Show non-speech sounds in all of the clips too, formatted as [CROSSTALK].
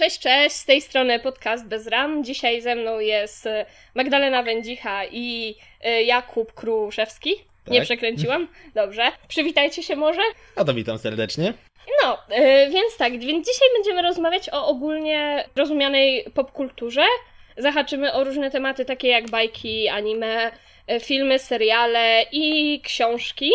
Cześć, cześć, z tej strony podcast Bez Ram. Dzisiaj ze mną jest e, Magdalena Wędzicha i e, Jakub Kruszewski. Tak. Nie przekręciłam? Dobrze. Przywitajcie się może? A to witam serdecznie. No, yy, więc tak, więc dzisiaj będziemy rozmawiać o ogólnie rozumianej popkulturze. Zahaczymy o różne tematy takie jak bajki, anime, filmy, seriale i książki.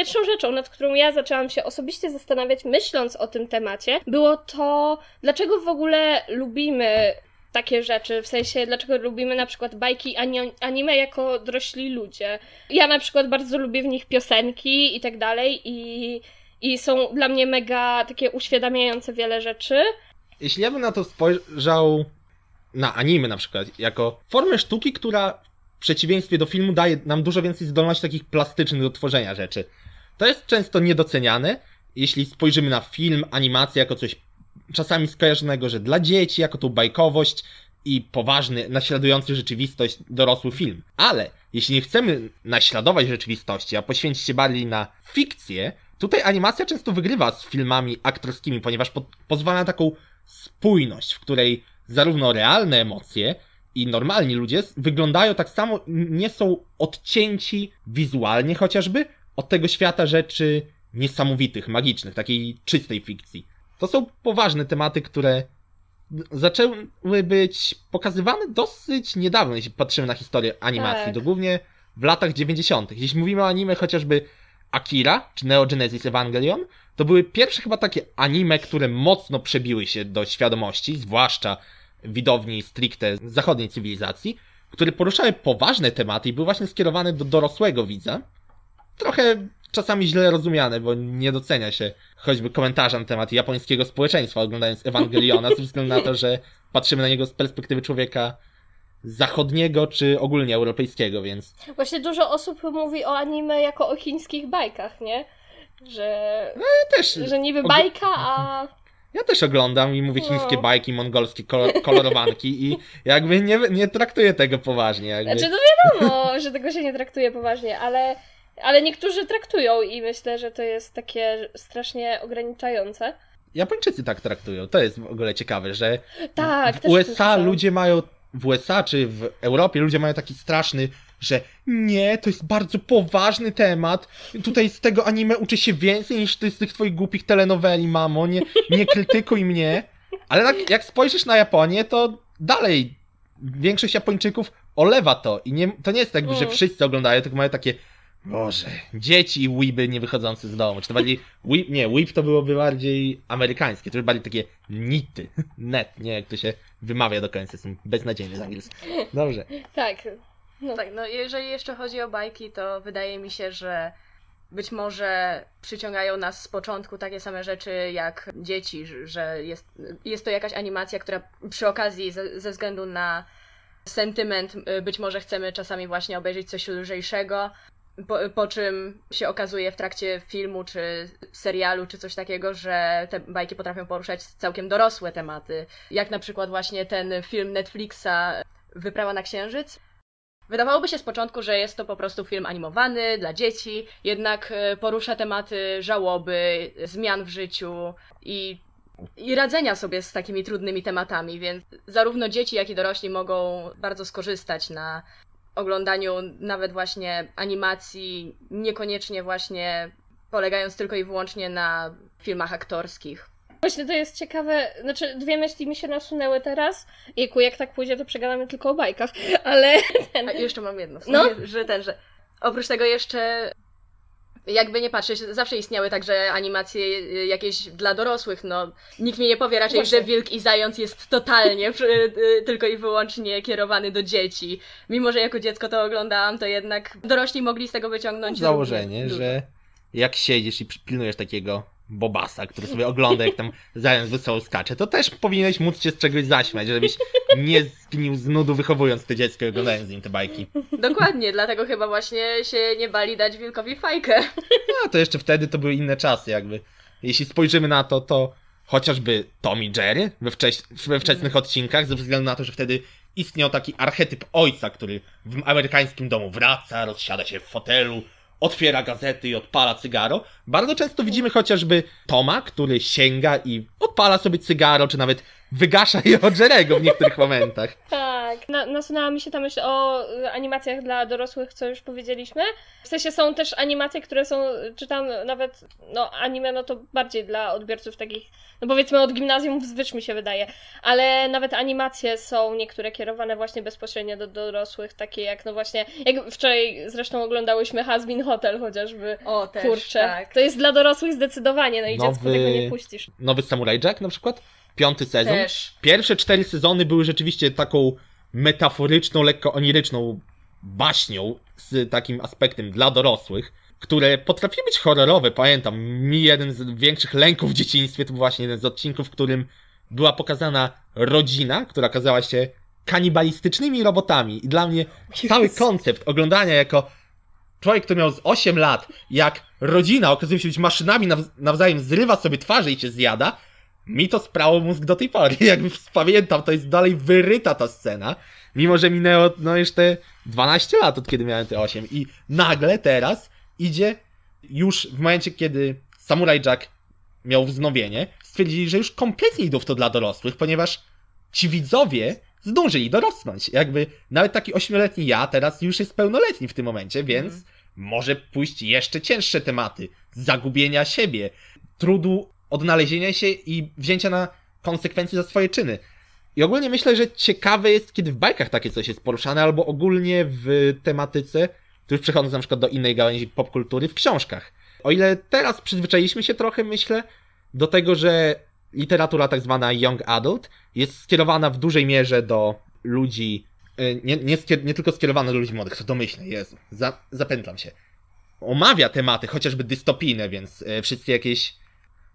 Pierwszą rzeczą, nad którą ja zaczęłam się osobiście zastanawiać, myśląc o tym temacie, było to, dlaczego w ogóle lubimy takie rzeczy, w sensie dlaczego lubimy na przykład bajki anime jako dorośli ludzie. Ja na przykład bardzo lubię w nich piosenki i tak dalej i, i są dla mnie mega takie uświadamiające wiele rzeczy. Jeśli ja bym na to spojrzał na anime na przykład, jako formę sztuki, która w przeciwieństwie do filmu daje nam dużo więcej zdolności takich plastycznych do tworzenia rzeczy. To jest często niedoceniane, jeśli spojrzymy na film, animację jako coś czasami skojarzonego, że dla dzieci, jako tą bajkowość i poważny, naśladujący rzeczywistość dorosły film. Ale jeśli nie chcemy naśladować rzeczywistości, a poświęcić się bardziej na fikcję, tutaj animacja często wygrywa z filmami aktorskimi, ponieważ po pozwala na taką spójność, w której zarówno realne emocje i normalni ludzie wyglądają tak samo, nie są odcięci wizualnie chociażby, od tego świata rzeczy niesamowitych, magicznych, takiej czystej fikcji. To są poważne tematy, które zaczęły być pokazywane dosyć niedawno, jeśli patrzymy na historię animacji, tak. to głównie w latach 90. Jeśli mówimy o anime chociażby Akira, czy Neo Genesis Evangelion, to były pierwsze chyba takie anime, które mocno przebiły się do świadomości, zwłaszcza widowni stricte zachodniej cywilizacji, które poruszały poważne tematy i były właśnie skierowane do dorosłego widza, trochę czasami źle rozumiane, bo nie docenia się choćby komentarza na temat japońskiego społeczeństwa oglądając Ewangeliona, ze [LAUGHS] względu na to, że patrzymy na niego z perspektywy człowieka zachodniego czy ogólnie europejskiego, więc... Właśnie dużo osób mówi o anime jako o chińskich bajkach, nie? Że... No ja też... Że niby bajka, a... Ja też oglądam i mówię chińskie no. bajki, mongolskie kolor kolorowanki i jakby nie, nie traktuję tego poważnie. Jakby. Znaczy, no wiadomo, że tego się nie traktuje poważnie, ale ale niektórzy traktują i myślę, że to jest takie strasznie ograniczające. Japończycy tak traktują. To jest w ogóle ciekawe, że tak, w USA ludzie mają, w USA czy w Europie ludzie mają taki straszny, że nie, to jest bardzo poważny temat. Tutaj z tego anime uczy się więcej niż ty z tych twoich głupich telenoweli, mamo. Nie, nie krytykuj mnie. Ale jak, jak spojrzysz na Japonię, to dalej większość Japończyków olewa to. I nie, to nie jest tak, że mm. wszyscy oglądają, tylko mają takie Boże, dzieci i weeby nie wychodzące z domu. Czy to bardziej, weep, nie, weep to byłoby bardziej amerykańskie, to już bardziej takie nity, net, nie jak to się wymawia do końca, jestem beznadziejny z angielskiego. Dobrze. Tak. No. Tak, no jeżeli jeszcze chodzi o bajki, to wydaje mi się, że być może przyciągają nas z początku takie same rzeczy jak dzieci, że jest, jest to jakaś animacja, która przy okazji ze, ze względu na sentyment być może chcemy czasami właśnie obejrzeć coś lżejszego, po, po, czym się okazuje w trakcie filmu, czy serialu, czy coś takiego, że te bajki potrafią poruszać całkiem dorosłe tematy. Jak na przykład właśnie ten film Netflixa Wyprawa na Księżyc. Wydawałoby się z początku, że jest to po prostu film animowany dla dzieci, jednak e, porusza tematy żałoby, zmian w życiu i, i radzenia sobie z takimi trudnymi tematami, więc zarówno dzieci, jak i dorośli mogą bardzo skorzystać na oglądaniu nawet właśnie animacji, niekoniecznie właśnie polegając tylko i wyłącznie na filmach aktorskich. Właśnie to jest ciekawe, znaczy dwie myśli mi się nasunęły teraz. Jejku, jak tak pójdzie, to przegadamy tylko o bajkach, ale... [LAUGHS] Ten... A jeszcze mam jedno, no? że ten, że oprócz tego jeszcze jakby nie patrzeć, zawsze istniały także animacje y, jakieś dla dorosłych, no nikt mi nie powie raczej, Właśnie. że Wilk i Zając jest totalnie y, tylko i wyłącznie kierowany do dzieci. Mimo, że jako dziecko to oglądałam, to jednak dorośli mogli z tego wyciągnąć Założenie, że jak siedzisz i pilnujesz takiego Bobasa, który sobie ogląda, jak tam [LAUGHS] zając wesoło skacze, to też powinieneś móc się z czegoś zaśmiać, żebyś nie zgnił z nudu wychowując te dziecko i oglądając z nim te bajki. Dokładnie, dlatego chyba właśnie się nie bali dać wilkowi fajkę. [LAUGHS] No, to jeszcze wtedy to były inne czasy jakby. Jeśli spojrzymy na to, to chociażby Tom i Jerry we, wcześ, we wczesnych odcinkach, ze względu na to, że wtedy istniał taki archetyp ojca, który w amerykańskim domu wraca, rozsiada się w fotelu, otwiera gazety i odpala cygaro. Bardzo często widzimy chociażby Toma, który sięga i odpala sobie cygaro, czy nawet wygasza je od Jerego w niektórych momentach. [LAUGHS] Tak. Na, nasunęła mi się ta myśl o y, animacjach dla dorosłych, co już powiedzieliśmy. W sensie są też animacje, które są, czy tam nawet, no anime, no to bardziej dla odbiorców takich, no powiedzmy od gimnazjum wzwyż mi się wydaje, ale nawet animacje są niektóre kierowane właśnie bezpośrednio do dorosłych, takie jak no właśnie, jak wczoraj zresztą oglądałyśmy Hasbin Hotel chociażby. O, też, Kurczę, tak. to jest dla dorosłych zdecydowanie, no i dziecku Nowy- tego nie puścisz. Nowy Samurai Jack na przykład, piąty sezon. Też. Pierwsze cztery sezony były rzeczywiście taką metaforyczną, lekko oniryczną baśnią z takim aspektem dla dorosłych, które potrafiły być horrorowe. Pamiętam, mi jeden z większych lęków w dzieciństwie to był właśnie jeden z odcinków, w którym była pokazana rodzina, która okazała się kanibalistycznymi robotami. I dla mnie cały koncept oglądania jako człowiek, który miał z 8 lat, jak rodzina okazuje się być maszynami, naw- nawzajem zrywa sobie twarze i się zjada, mi to sprało mózg do tej pory. [LAUGHS] Jakby pamiętam, to jest dalej wyryta ta scena. Mimo, że minęło no te 12 lat od kiedy miałem te 8. I nagle teraz idzie już w momencie, kiedy Samurai Jack miał wznowienie, stwierdzili, że już kompletnie idą w to dla dorosłych, ponieważ ci widzowie zdążyli dorosnąć. Jakby nawet taki ośmioletni ja teraz już jest pełnoletni w tym momencie, więc może pójść jeszcze cięższe tematy. Zagubienia siebie, trudu odnalezienia się i wzięcia na konsekwencje za swoje czyny. I ogólnie myślę, że ciekawe jest, kiedy w bajkach takie coś jest poruszane, albo ogólnie w tematyce, tu już przechodząc na przykład do innej gałęzi popkultury, w książkach. O ile teraz przyzwyczailiśmy się trochę, myślę, do tego, że literatura tak zwana young adult jest skierowana w dużej mierze do ludzi, y, nie, nie, nie tylko skierowana do ludzi młodych, to domyślne, Jezu, za, zapętlam się. Omawia tematy, chociażby dystopijne, więc y, wszystkie jakieś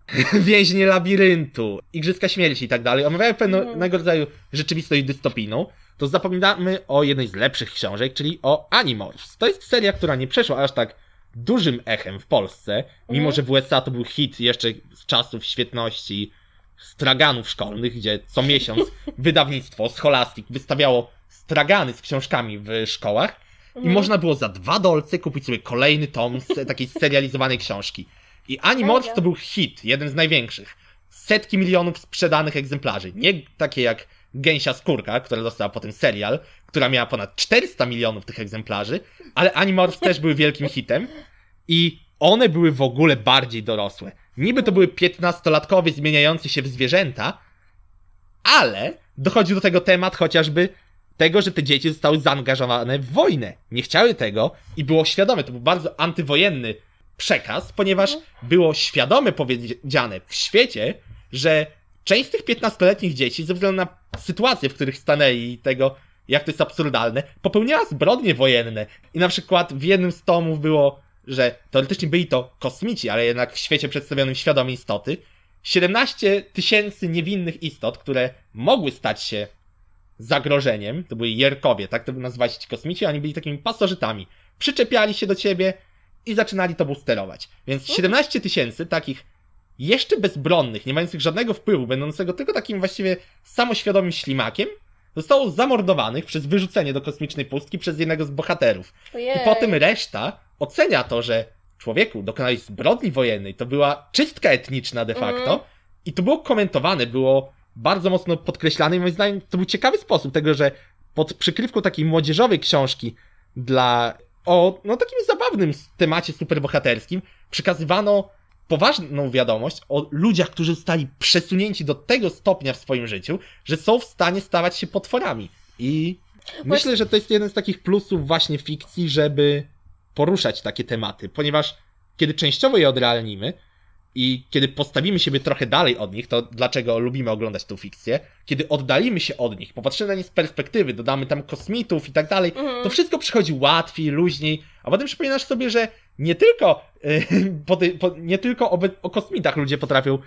[LAUGHS] więźnie labiryntu, igrzyska śmierci i tak dalej, omawiają pewnego rodzaju rzeczywistość dystopijną, to zapominamy o jednej z lepszych książek, czyli o Animorphs. To jest seria, która nie przeszła aż tak dużym echem w Polsce, mimo że w USA to był hit jeszcze z czasów świetności straganów szkolnych, gdzie co miesiąc [LAUGHS] wydawnictwo Scholastic wystawiało stragany z książkami w szkołach i można było za dwa dolce kupić sobie kolejny tom z takiej serializowanej książki. I Animorphs to był hit, jeden z największych. Setki milionów sprzedanych egzemplarzy. Nie takie jak Gęsia Skórka, która dostała potem serial, która miała ponad 400 milionów tych egzemplarzy, ale Animorphs też były wielkim hitem i one były w ogóle bardziej dorosłe. Niby to były 15-latkowie zmieniające się w zwierzęta, ale dochodzi do tego temat chociażby tego, że te dzieci zostały zaangażowane w wojnę. Nie chciały tego i było świadome. To był bardzo antywojenny przekaz, ponieważ było świadome powiedziane w świecie, że część z tych 15-letnich dzieci, ze względu na sytuacje, w których stanęli i tego, jak to jest absurdalne, popełniała zbrodnie wojenne. I na przykład w jednym z tomów było, że teoretycznie byli to kosmici, ale jednak w świecie przedstawionym świadome istoty. 17 tysięcy niewinnych istot, które mogły stać się zagrożeniem, to byli Jerkowie, tak to by nazywali ci kosmici, oni byli takimi pasożytami. Przyczepiali się do ciebie i zaczynali tobą sterować. Więc 17 tysięcy takich jeszcze bezbronnych, nie mających żadnego wpływu, będącego tylko takim właściwie samoświadomym ślimakiem, zostało zamordowanych przez wyrzucenie do kosmicznej pustki przez jednego z bohaterów. Ojej. I potem reszta ocenia to, że człowieku dokonałeś zbrodni wojennej, to była czystka etniczna de facto Mhm. i to było komentowane, było bardzo mocno podkreślane i moim zdaniem to był ciekawy sposób tego, że pod przykrywką takiej młodzieżowej książki dla o no takim zabawnym temacie superbohaterskim przekazywano poważną wiadomość o ludziach, którzy zostali przesunięci do tego stopnia w swoim życiu, że są w stanie stawać się potworami. I myślę, że to jest jeden z takich plusów właśnie fikcji, żeby poruszać takie tematy, ponieważ kiedy częściowo je odrealnimy i kiedy postawimy siebie trochę dalej od nich, to dlaczego lubimy oglądać tą fikcję, kiedy oddalimy się od nich, popatrzymy na nie z perspektywy, dodamy tam kosmitów i tak dalej, Mhm. to wszystko przychodzi łatwiej, luźniej, a potem przypominasz sobie, że nie tylko, yy, [LAUGHS] po, ty- po, nie tylko o, o kosmitach ludzie potrafią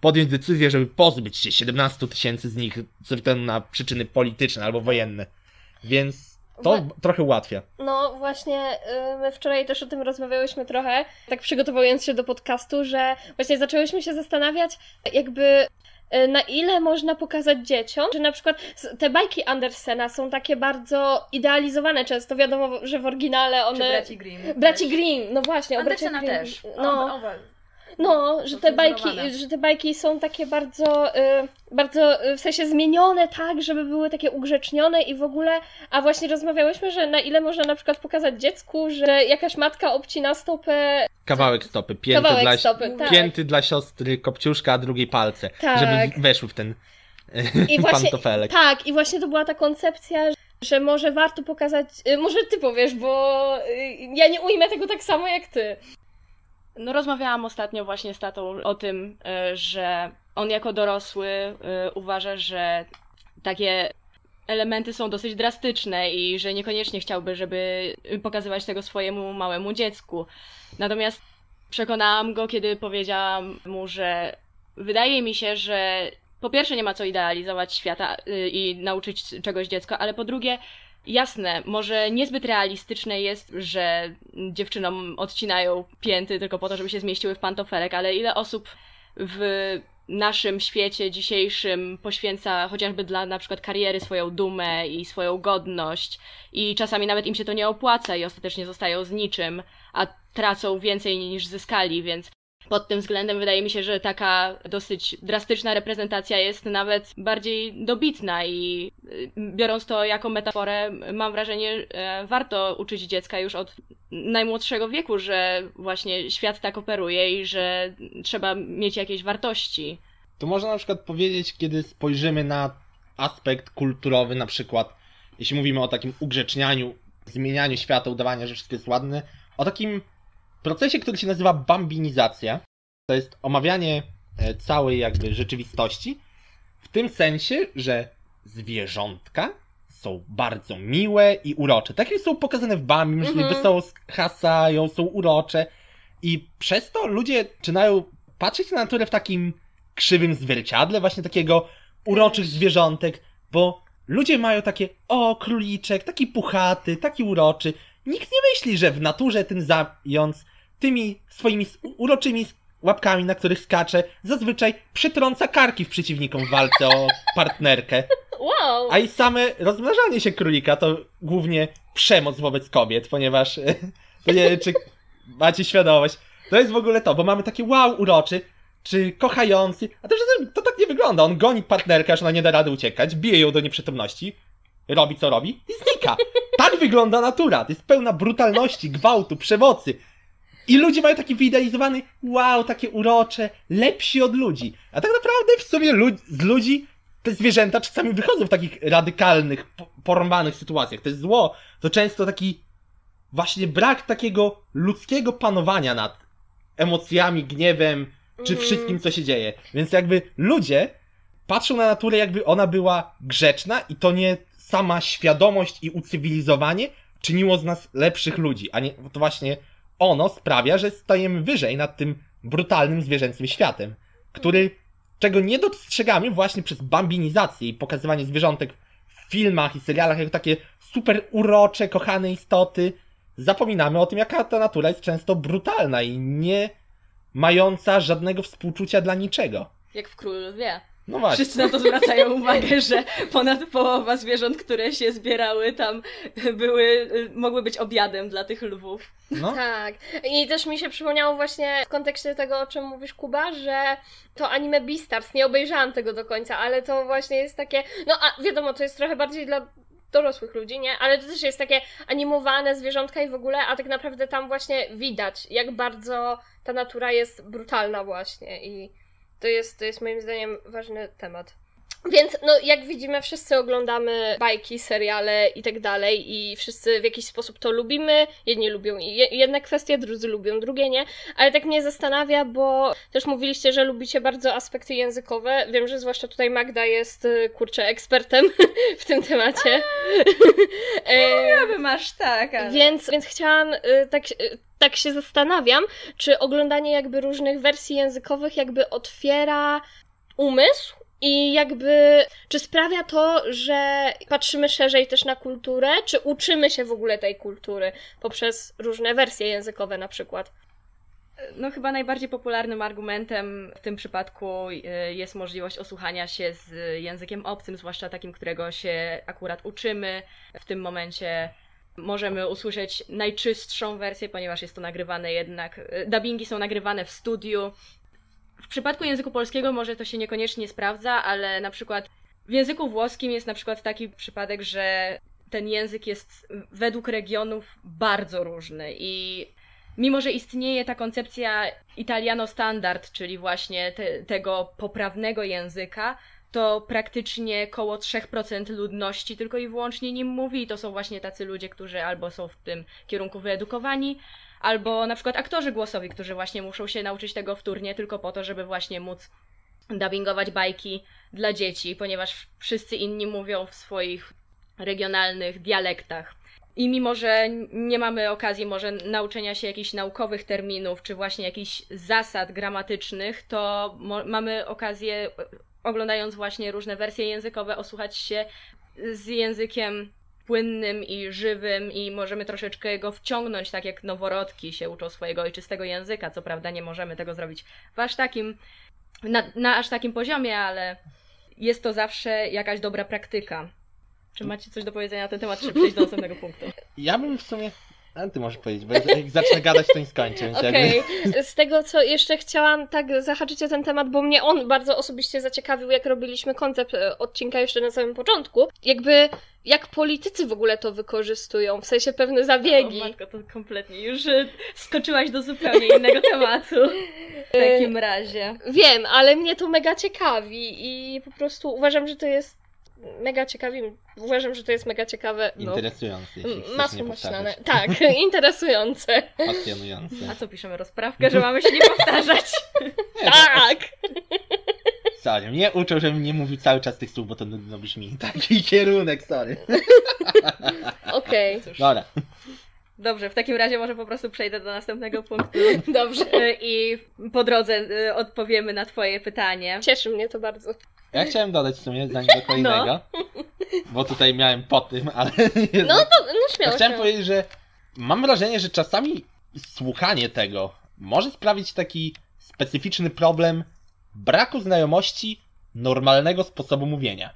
podjąć decyzję, żeby pozbyć się 17 tysięcy z nich ze względu na przyczyny polityczne albo wojenne. Więc To Wa- trochę ułatwia. No właśnie, y, my wczoraj też o tym rozmawiałyśmy trochę, tak przygotowując się do podcastu, że właśnie zaczęłyśmy się zastanawiać, jakby y, na ile można pokazać dzieciom, że na przykład te bajki Andersena są takie bardzo idealizowane często, wiadomo, że w oryginale one... Czy braci Grimm. Braci. Grimm, no właśnie, o Andersena Grimm. też. No, Oba- oba. No, że te bajki, że te bajki są takie bardzo, y, bardzo y, w sensie zmienione tak, żeby były takie ugrzecznione i w ogóle, a właśnie rozmawiałyśmy, że na ile można na przykład pokazać dziecku, że jakaś matka obcina stopę, Kawałek stopy, pięty, kawałek dla, stopy, tak. pięty dla siostry kopciuszka, a drugiej palce. Tak. Żeby weszły w ten I [LAUGHS] właśnie, pantofelek. tak, i właśnie to była ta koncepcja, że może warto pokazać, y, może ty powiesz, bo ja nie ujmę tego tak samo jak ty. No rozmawiałam ostatnio właśnie z tatą o tym, e, że on jako dorosły e, uważa, że takie elementy są dosyć drastyczne i że niekoniecznie chciałby, żeby pokazywać tego swojemu małemu dziecku. Natomiast przekonałam go, kiedy powiedziałam mu, że wydaje mi się, że po pierwsze nie ma co idealizować świata y, i nauczyć czegoś dziecko, ale po drugie Jasne, może niezbyt realistyczne jest, że dziewczynom odcinają pięty tylko po to, żeby się zmieściły w pantofelek, ale ile osób w naszym świecie dzisiejszym poświęca chociażby dla na przykład kariery swoją dumę i swoją godność i czasami nawet im się to nie opłaca i ostatecznie zostają z niczym, a tracą więcej niż zyskali, więc pod tym względem wydaje mi się, że taka dosyć drastyczna reprezentacja jest nawet bardziej dobitna i y, biorąc to jako metaforę, mam wrażenie, e, warto uczyć dziecka już od najmłodszego wieku, że właśnie świat tak operuje i że trzeba mieć jakieś wartości. To można na przykład powiedzieć, kiedy spojrzymy na aspekt kulturowy, na przykład, jeśli mówimy o takim ugrzecznianiu, zmienianiu świata, udawaniu, że wszystko jest ładne, o takim procesie, który się nazywa bambinizacja. To jest omawianie e, całej jakby rzeczywistości, w tym sensie, że zwierzątka są bardzo miłe i urocze. Takie są pokazane w Bambi, że Mhm. wesoło hasają, są urocze. I przez to ludzie zaczynają patrzeć na naturę w takim krzywym zwierciadle właśnie takiego uroczych zwierzątek, bo ludzie mają takie, o, króliczek, taki puchaty, taki uroczy. Nikt nie myśli, że w naturze ten zając tymi swoimi uroczymi łapkami, na których skacze, zazwyczaj przytrąca karki w przeciwnikom w walce o partnerkę. Wow! A i same rozmnażanie się królika to głównie przemoc wobec kobiet, ponieważ [LAUGHS] to nie wiem, czy macie świadomość. To jest w ogóle to, bo mamy takie wow uroczy, czy kochający, a to, to tak nie wygląda. On goni partnerkę, aż ona nie da rady uciekać, bije ją do nieprzytomności, robi co robi i znika. Tak wygląda natura. To jest pełna brutalności, gwałtu, przemocy. I ludzie mają taki wyidealizowany, wow, takie urocze, lepsi od ludzi. A tak naprawdę w sumie lud- z ludzi te zwierzęta czasami wychodzą w takich radykalnych, po- porąbanych sytuacjach. To jest zło. To często taki właśnie brak takiego ludzkiego panowania nad emocjami, gniewem, czy Mhm. wszystkim, co się dzieje. Więc jakby ludzie patrzą na naturę, jakby ona była grzeczna i to nie sama świadomość i ucywilizowanie czyniło z nas lepszych ludzi, a nie to właśnie ono sprawia, że stajemy wyżej nad tym brutalnym zwierzęcym światem, który czego nie dostrzegamy właśnie przez bambinizację i pokazywanie zwierzątek w filmach i serialach jako takie super urocze, kochane istoty. Zapominamy o tym, jaka ta natura jest często brutalna i nie mająca żadnego współczucia dla niczego. Jak w Królu Lwie. No właśnie. Wszyscy na to zwracają [LAUGHS] uwagę, że ponad połowa zwierząt, które się zbierały tam, były, mogły być obiadem dla tych lwów. No. Tak. I też mi się przypomniało właśnie w kontekście tego, o czym mówisz, Kuba, że to anime Beastars, nie obejrzałam tego do końca, ale to właśnie jest takie, no a wiadomo, to jest trochę bardziej dla dorosłych ludzi, nie? Ale to też jest takie animowane zwierzątka i w ogóle, a tak naprawdę tam właśnie widać, jak bardzo ta natura jest brutalna właśnie i to jest, to jest moim zdaniem ważny temat. Więc, no, jak widzimy, wszyscy oglądamy bajki, seriale i tak dalej, i wszyscy w jakiś sposób to lubimy. Jedni lubią je- jedne kwestie, drudzy lubią drugie, nie? Ale tak mnie zastanawia, bo też mówiliście, że lubicie bardzo aspekty językowe. Wiem, że zwłaszcza tutaj Magda jest, y, kurczę, ekspertem [LAUGHS] w tym temacie. [LAUGHS] E, Aby masz tak, ale... więc, więc chciałam, y, tak, y, tak się zastanawiam, czy oglądanie jakby różnych wersji językowych jakby otwiera umysł I jakby, czy sprawia to, że patrzymy szerzej też na kulturę, czy uczymy się w ogóle tej kultury poprzez różne wersje językowe na przykład? No chyba najbardziej popularnym argumentem w tym przypadku y, jest możliwość osłuchania się z językiem obcym, zwłaszcza takim, którego się akurat uczymy. W tym momencie możemy usłyszeć najczystszą wersję, ponieważ jest to nagrywane jednak, y, dubbingi są nagrywane w studiu. W przypadku języku polskiego może to się niekoniecznie sprawdza, ale na przykład w języku włoskim jest na przykład taki przypadek, że ten język jest według regionów bardzo różny i mimo że istnieje ta koncepcja italiano standard, czyli właśnie te, tego poprawnego języka, to praktycznie około 3% ludności tylko i wyłącznie nim mówi. I to są właśnie tacy ludzie, którzy albo są w tym kierunku wyedukowani, albo na przykład aktorzy głosowi, którzy właśnie muszą się nauczyć tego wtórnie tylko po to, żeby właśnie móc dubbingować bajki dla dzieci, ponieważ wszyscy inni mówią w swoich regionalnych dialektach. I mimo, że nie mamy okazji może nauczenia się jakichś naukowych terminów, czy właśnie jakichś zasad gramatycznych, to mamy okazję, oglądając właśnie różne wersje językowe, osłuchać się z językiem płynnym i żywym i możemy troszeczkę go wciągnąć, tak jak noworodki się uczą swojego ojczystego języka. Co prawda nie możemy tego zrobić w aż takim, na, na aż takim poziomie, ale jest to zawsze jakaś dobra praktyka. Czy macie coś do powiedzenia na ten temat, czy przejść do następnego punktu? Ja bym w sumie... A ty możesz powiedzieć, bo jak zacznę gadać, to nie skończę. Okej, okay. z tego co jeszcze chciałam tak zahaczyć o ten temat, bo mnie on bardzo osobiście zaciekawił, jak robiliśmy koncept e, odcinka jeszcze na samym początku. Jakby, jak politycy w ogóle to wykorzystują, w sensie pewne zabiegi. O matko, to kompletnie, już e, skoczyłaś do zupełnie innego [LAUGHS] tematu. W takim razie. Wiem, ale mnie to mega ciekawi i po prostu uważam, że to jest mega ciekawi. Uważam, że to jest mega ciekawe. No, interesujące. Masło maślane. Tak, [LAUGHS] [LAUGHS] interesujące. Pasjonujące. A co piszemy rozprawkę, że mamy się nie powtarzać? [LAUGHS] Nie, tak! Sorry, mnie uczą, żebym nie mówił cały czas tych słów, bo to nudno brzmi. Taki kierunek, sorry. Okej. Okay. Dobra. Dobrze, w takim razie może po prostu przejdę do następnego [LAUGHS] punktu. Dobrze. I po drodze y, odpowiemy na Twoje pytanie. Cieszy mnie to bardzo. Ja chciałem dodać w sumie zanim do [LAUGHS] kolejnego, no. bo tutaj miałem po tym, ale... [LAUGHS] No to no śmiało, Chciałem powiedzieć, że mam wrażenie, że czasami słuchanie tego może sprawić taki specyficzny problem braku znajomości normalnego sposobu mówienia.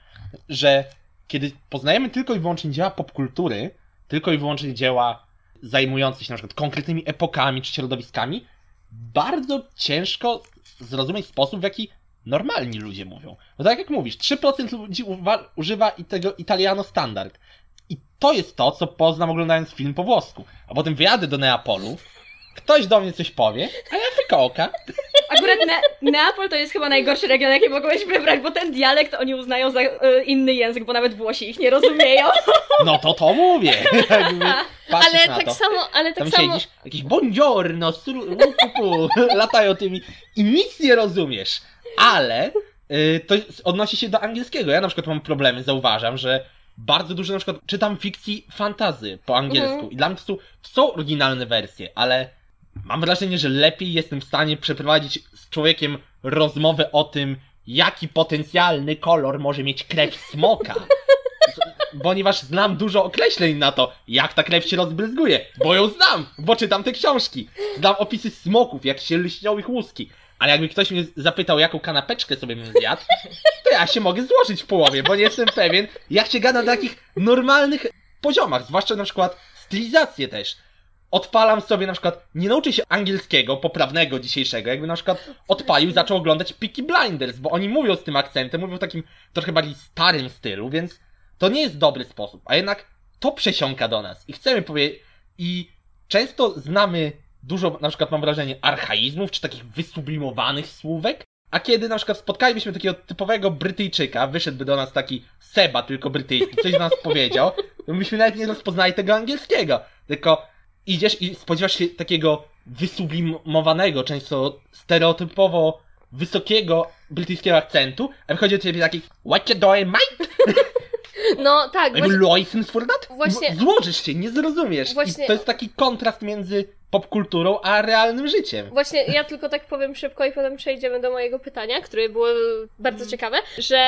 Że kiedy poznajemy tylko i wyłącznie dzieła popkultury, tylko i wyłącznie dzieła zajmujące się na przykład konkretnymi epokami czy środowiskami, bardzo ciężko zrozumieć sposób, w jaki normalni ludzie mówią. No tak jak mówisz, 3% ludzi używa tego italiano standard. I to jest to, co poznam oglądając film po włosku. A potem wyjadę do Neapolu, ktoś do mnie coś powie, a ja wykołka. Akurat ne Neapol to jest chyba najgorszy region, jaki mogłeś wybrać, bo ten dialekt oni uznają za y, inny język, bo nawet Włosi ich nie rozumieją. [LAUGHS] No to to mówię. [LAUGHS] ale tak to. samo, ale tak Tam samo. siedzisz, jakiś buongiorno, latają tymi i nic nie rozumiesz ale y, to odnosi się do angielskiego. Ja na przykład mam problemy, zauważam, że bardzo dużo na przykład czytam fikcji fantazy po angielsku mhm. i dla mnie to są, to są oryginalne wersje, ale mam wrażenie, że lepiej jestem w stanie przeprowadzić z człowiekiem rozmowę o tym, jaki potencjalny kolor może mieć krew smoka. [LAUGHS] Ponieważ znam dużo określeń na to, jak ta krew się rozbryzguje, bo ją znam, bo czytam te książki. Znam opisy smoków, jak się lśnią ich łuski. Ale jakby ktoś mnie zapytał, jaką kanapeczkę sobie bym zjadł, to ja się mogę złożyć w połowie, bo nie jestem pewien, jak się gada na takich normalnych poziomach, zwłaszcza na przykład stylizację też. Odpalam sobie na przykład, nie nauczę się angielskiego, poprawnego dzisiejszego, jakby na przykład odpalił, zaczął oglądać Peaky Blinders, bo oni mówią z tym akcentem, mówią w takim trochę bardziej starym stylu, więc to nie jest dobry sposób, a jednak to przesiąka do nas i chcemy powiedzieć, i często znamy dużo, na przykład mam wrażenie, archaizmów, czy takich wysublimowanych słówek. A kiedy na przykład spotkalibyśmy takiego typowego Brytyjczyka, wyszedłby do nas taki Seba, tylko brytyjski, coś do nas powiedział, to byśmy nawet nie rozpoznali tego angielskiego. Tylko idziesz i spodziewasz się takiego wysublimowanego, często stereotypowo wysokiego brytyjskiego akcentu, a wychodzi do ciebie taki What you doing, mate? [LAUGHS] No tak. Właśnie... License for that? Właśnie... Złożysz się, nie zrozumiesz. Właśnie... I to jest taki kontrast między popkulturą, a realnym życiem. Właśnie ja tylko tak powiem szybko i potem przejdziemy do mojego pytania, które było bardzo Mhm. ciekawe, że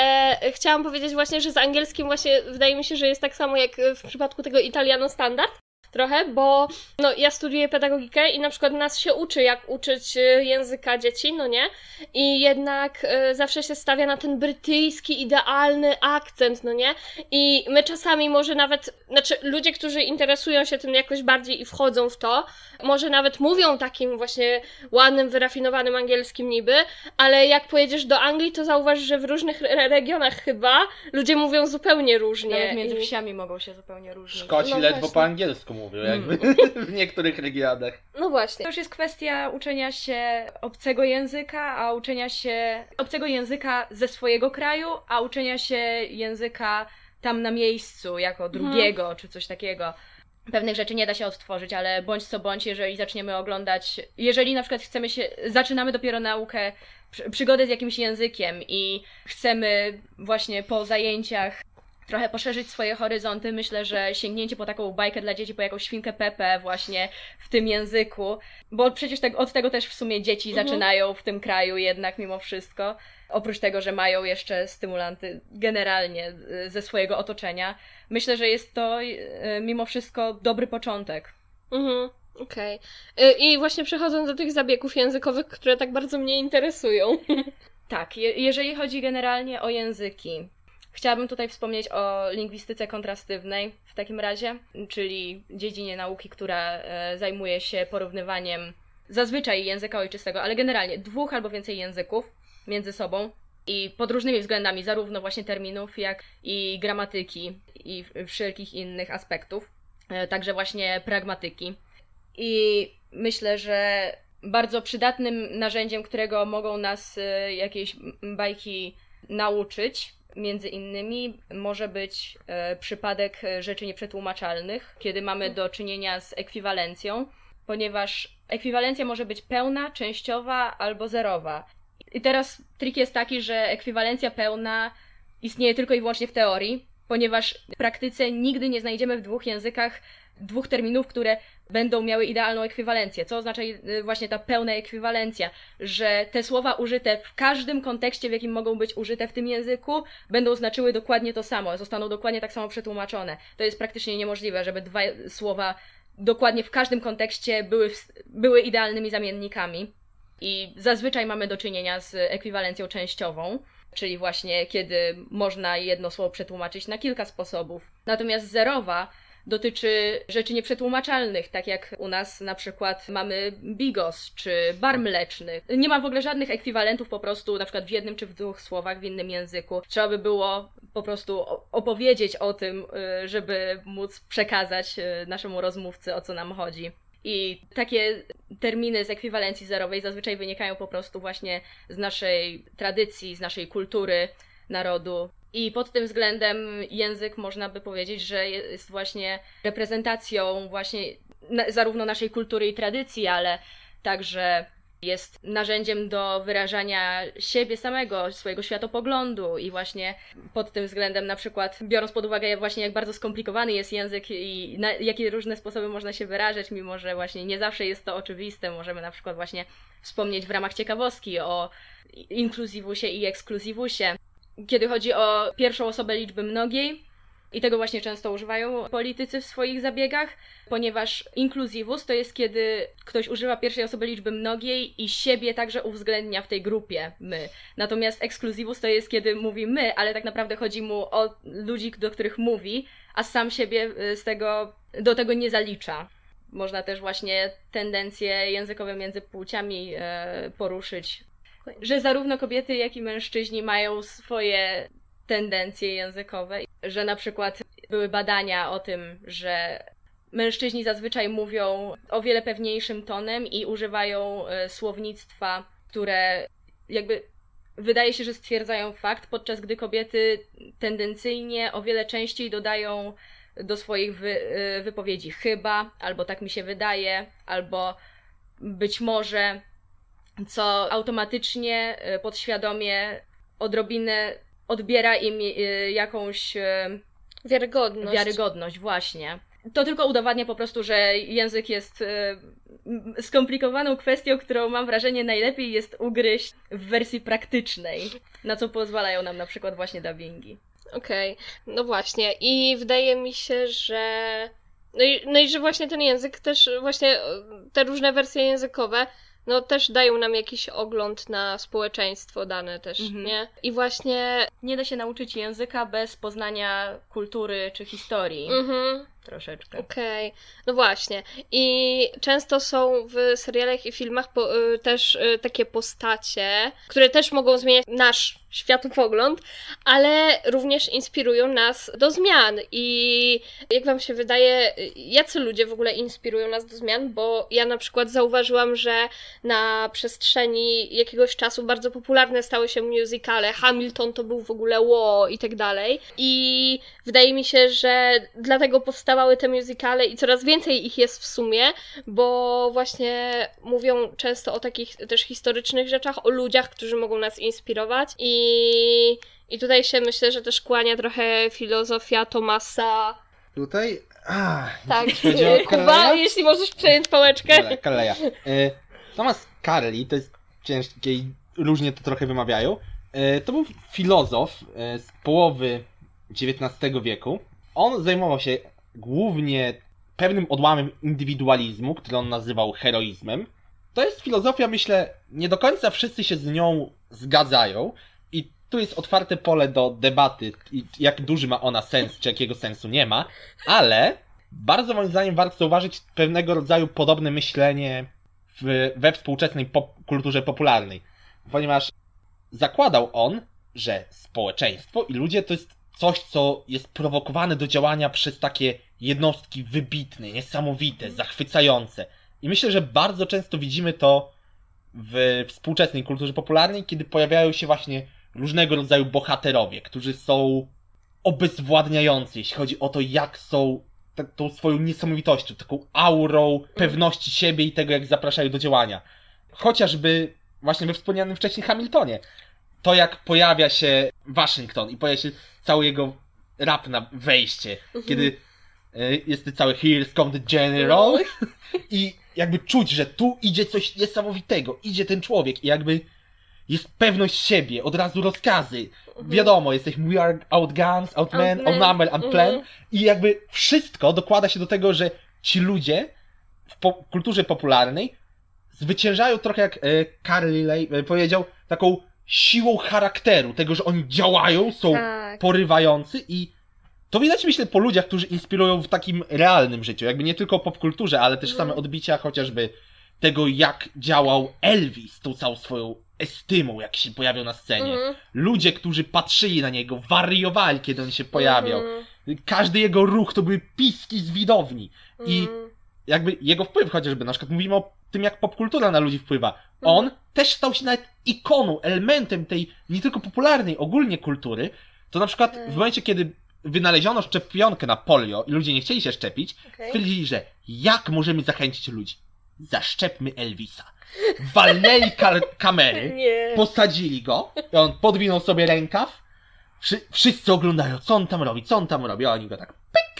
chciałam powiedzieć właśnie, że z angielskim właśnie wydaje mi się, że jest tak samo jak w przypadku tego Italiano Standard. Trochę, bo no, ja studiuję pedagogikę i na przykład nas się uczy, jak uczyć e, języka dzieci, no nie? I jednak e, zawsze się stawia na ten brytyjski, idealny akcent, no nie? I my czasami może nawet, znaczy ludzie, którzy interesują się tym jakoś bardziej i wchodzą w to, może nawet mówią takim właśnie ładnym, wyrafinowanym angielskim niby, ale jak pojedziesz do Anglii, to zauważ, że w różnych re- regionach chyba ludzie mówią zupełnie różnie. Nawet między i... wsiami mogą się zupełnie różnić. Szkoci No ledwo właśnie. po angielsku mówią, jakby [LAUGHS] w niektórych regionach. No właśnie. To już jest kwestia uczenia się obcego języka, a uczenia się obcego języka ze swojego kraju, a uczenia się języka tam na miejscu, jako drugiego, czy coś takiego. Pewnych rzeczy nie da się odtworzyć, ale bądź co bądź, jeżeli zaczniemy oglądać, jeżeli na przykład chcemy się, zaczynamy dopiero naukę, przy, przygodę z jakimś językiem i chcemy właśnie po zajęciach trochę poszerzyć swoje horyzonty, myślę, że sięgnięcie po taką bajkę dla dzieci, po jakąś świnkę Pepę właśnie w tym języku, bo przecież tak, od tego też w sumie dzieci Mhm. zaczynają w tym kraju jednak mimo wszystko. Oprócz tego, że mają jeszcze stymulanty generalnie y, ze swojego otoczenia, myślę, że jest to y, mimo wszystko dobry początek. Mhm. Okej. Y, I właśnie przechodząc do tych zabiegów językowych, które tak bardzo mnie interesują. [LAUGHS] Tak, je, jeżeli chodzi generalnie o języki, chciałabym tutaj wspomnieć o lingwistyce kontrastywnej w takim razie, czyli dziedzinie nauki, która e, zajmuje się porównywaniem zazwyczaj języka ojczystego, ale generalnie dwóch albo więcej języków między sobą i pod różnymi względami, zarówno właśnie terminów, jak i gramatyki i wszelkich innych aspektów, e, także właśnie pragmatyki. I myślę, że bardzo przydatnym narzędziem, którego mogą nas e, jakieś bajki nauczyć, między innymi, może być e, przypadek e, rzeczy nieprzetłumaczalnych, kiedy mamy do czynienia z ekwiwalencją, ponieważ ekwiwalencja może być pełna, częściowa albo zerowa. I teraz trik jest taki, że ekwiwalencja pełna istnieje tylko i wyłącznie w teorii, ponieważ w praktyce nigdy nie znajdziemy w dwóch językach dwóch terminów, które będą miały idealną ekwiwalencję. Co oznacza y, właśnie ta pełna ekwiwalencja, że te słowa użyte w każdym kontekście, w jakim mogą być użyte w tym języku, będą znaczyły dokładnie to samo, zostaną dokładnie tak samo przetłumaczone. To jest praktycznie niemożliwe, żeby dwa słowa dokładnie w każdym kontekście były, były idealnymi zamiennikami. I zazwyczaj mamy do czynienia z ekwiwalencją częściową, czyli właśnie kiedy można jedno słowo przetłumaczyć na kilka sposobów. Natomiast zerowa dotyczy rzeczy nieprzetłumaczalnych, tak jak u nas na przykład mamy bigos czy bar mleczny. Nie ma w ogóle żadnych ekwiwalentów po prostu na przykład w jednym czy w dwóch słowach w innym języku. Trzeba by było po prostu opowiedzieć o tym, y, żeby móc przekazać y, naszemu rozmówcy o co nam chodzi. I takie terminy z ekwiwalencji zerowej zazwyczaj wynikają po prostu właśnie z naszej tradycji, z naszej kultury narodu. I pod tym względem język można by powiedzieć, że jest właśnie reprezentacją właśnie zarówno naszej kultury i tradycji, ale także jest narzędziem do wyrażania siebie samego, swojego światopoglądu i właśnie pod tym względem na przykład biorąc pod uwagę właśnie jak bardzo skomplikowany jest język i na jakie różne sposoby można się wyrażać, mimo że właśnie nie zawsze jest to oczywiste, możemy na przykład właśnie wspomnieć w ramach ciekawostki o inkluzywusie i ekskluzywusie. Kiedy chodzi o pierwszą osobę liczby mnogiej, i tego właśnie często używają politycy w swoich zabiegach, ponieważ inkluzywus to jest kiedy ktoś używa pierwszej osoby liczby mnogiej i siebie także uwzględnia w tej grupie my. Natomiast ekskluzywus to jest kiedy mówi my, ale tak naprawdę chodzi mu o ludzi, do których mówi, a sam siebie y, z tego, do tego nie zalicza. Można też właśnie tendencje językowe między płciami e, poruszyć, że zarówno kobiety, jak i mężczyźni mają swoje tendencje językowe, że na przykład były badania o tym, że mężczyźni zazwyczaj mówią o wiele pewniejszym tonem i używają e, słownictwa, które jakby wydaje się, że stwierdzają fakt, podczas gdy kobiety tendencyjnie o wiele częściej dodają do swoich wy, e, wypowiedzi chyba, albo tak mi się wydaje, albo być może, co automatycznie, e, podświadomie odrobinę odbiera im e, jakąś e, Wiarygodność. wiarygodność, właśnie. To tylko udowadnia po prostu, że język jest mm, skomplikowaną kwestią, którą mam wrażenie najlepiej jest ugryźć w wersji praktycznej, na co pozwalają nam na przykład właśnie dubbingi. Okej, no właśnie. I wydaje mi się, że. No i, no i że właśnie ten język też, właśnie te różne wersje językowe, no też dają nam jakiś ogląd na społeczeństwo dane też, Mhm. nie? I właśnie. Nie da się nauczyć języka bez poznania kultury czy historii. Mhm. Troszeczkę. Okej, no właśnie. I często są w serialach i filmach po, y, też y, takie postacie, które też mogą zmieniać nasz światopogląd, ale również inspirują nas do zmian. I jak Wam się wydaje, jacy ludzie w ogóle inspirują nas do zmian? Bo ja na przykład zauważyłam, że na przestrzeni jakiegoś czasu bardzo popularne stały się musicale. Hamilton to był w ogóle ło i tak dalej. I wydaje mi się, że dlatego powstawały te musicale i coraz więcej ich jest w sumie, bo właśnie mówią często o takich też historycznych rzeczach, o ludziach, którzy mogą nas inspirować i i tutaj się myślę, że też kłania trochę filozofia Tomasa. Tutaj. A, Tak, [LAUGHS] Kuba, jeśli możesz przejąć pałeczkę. Dobra, Carleya. E, Thomas Carley, to jest ciężkie i różnie to trochę wymawiają. E, to był filozof e, z połowy XIX wieku. On zajmował się głównie pewnym odłamem indywidualizmu, który on nazywał heroizmem. To jest filozofia, myślę, nie do końca wszyscy się z nią zgadzają. I tu jest otwarte pole do debaty, jak duży ma ona sens, czy jakiego sensu nie ma, ale bardzo moim zdaniem warto zauważyć pewnego rodzaju podobne myślenie w, we współczesnej pop kulturze popularnej, ponieważ zakładał on, że społeczeństwo i ludzie to jest coś, co jest prowokowane do działania przez takie jednostki wybitne, niesamowite, zachwycające. I myślę, że bardzo często widzimy to w współczesnej kulturze popularnej, kiedy pojawiają się właśnie różnego rodzaju bohaterowie, którzy są obezwładniający, jeśli chodzi o to, jak są tą swoją niesamowitością, taką aurą pewności siebie i tego, jak zapraszają do działania. Chociażby właśnie we wspomnianym wcześniej Hamiltonie. To, jak pojawia się Waszyngton i pojawia się cały jego rap na wejście, kiedy e, jest cały Here's come the general [LAUGHS] i jakby czuć, że tu idzie coś niesamowitego, idzie ten człowiek i jakby jest pewność siebie, od razu rozkazy. Wiadomo, jesteśmy we are outguns, outmen, Outmen, outnumbered, outplanned mhm. i jakby wszystko dokłada się do tego, że ci ludzie w po kulturze popularnej zwyciężają trochę jak e, Carley e, powiedział, taką siłą charakteru, tego, że oni działają, są Tak. porywający i to widać myślę po ludziach, którzy inspirują w takim realnym życiu, jakby nie tylko popkulturze, ale też same odbicia chociażby tego, jak działał Elvis, tą całą swoją estymą, jak się pojawiał na scenie. Mhm. Ludzie, którzy patrzyli na niego, wariowali, kiedy on się pojawiał. Mhm. Każdy jego ruch to były piski z widowni. I Mhm. Jakby jego wpływ chociażby, na przykład mówimy o tym, jak popkultura na ludzi wpływa. On też stał się nawet ikoną, elementem tej nie tylko popularnej, ogólnie kultury. To na przykład w momencie, kiedy wynaleziono szczepionkę na polio i ludzie nie chcieli się szczepić, Okej. stwierdzili, że jak możemy zachęcić ludzi? Zaszczepmy Elvisa. Walnęli ka- kamery, [LAUGHS] Nie. posadzili go i on podwinął sobie rękaw. Wszy- wszyscy oglądają, co on tam robi, co on tam robi, a oni go tak pyk,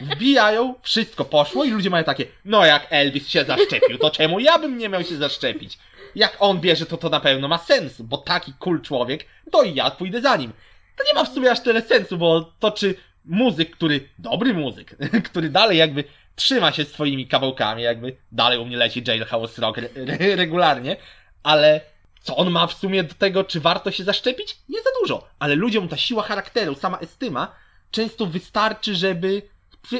wbijają, wszystko poszło i ludzie mają takie, no jak Elvis się zaszczepił, to czemu ja bym nie miał się zaszczepić? Jak on bierze, to to na pewno ma sens, bo taki cool człowiek, to i ja pójdę za nim. To nie ma w sumie aż tyle sensu, bo to czy muzyk, który, dobry muzyk, [LAUGHS] który dalej jakby trzyma się swoimi kawałkami, jakby dalej u mnie leci Jailhouse Rock re- re- regularnie, ale co on ma w sumie do tego, czy warto się zaszczepić? Nie za dużo. Ale ludziom ta siła charakteru, sama estyma, często wystarczy, żeby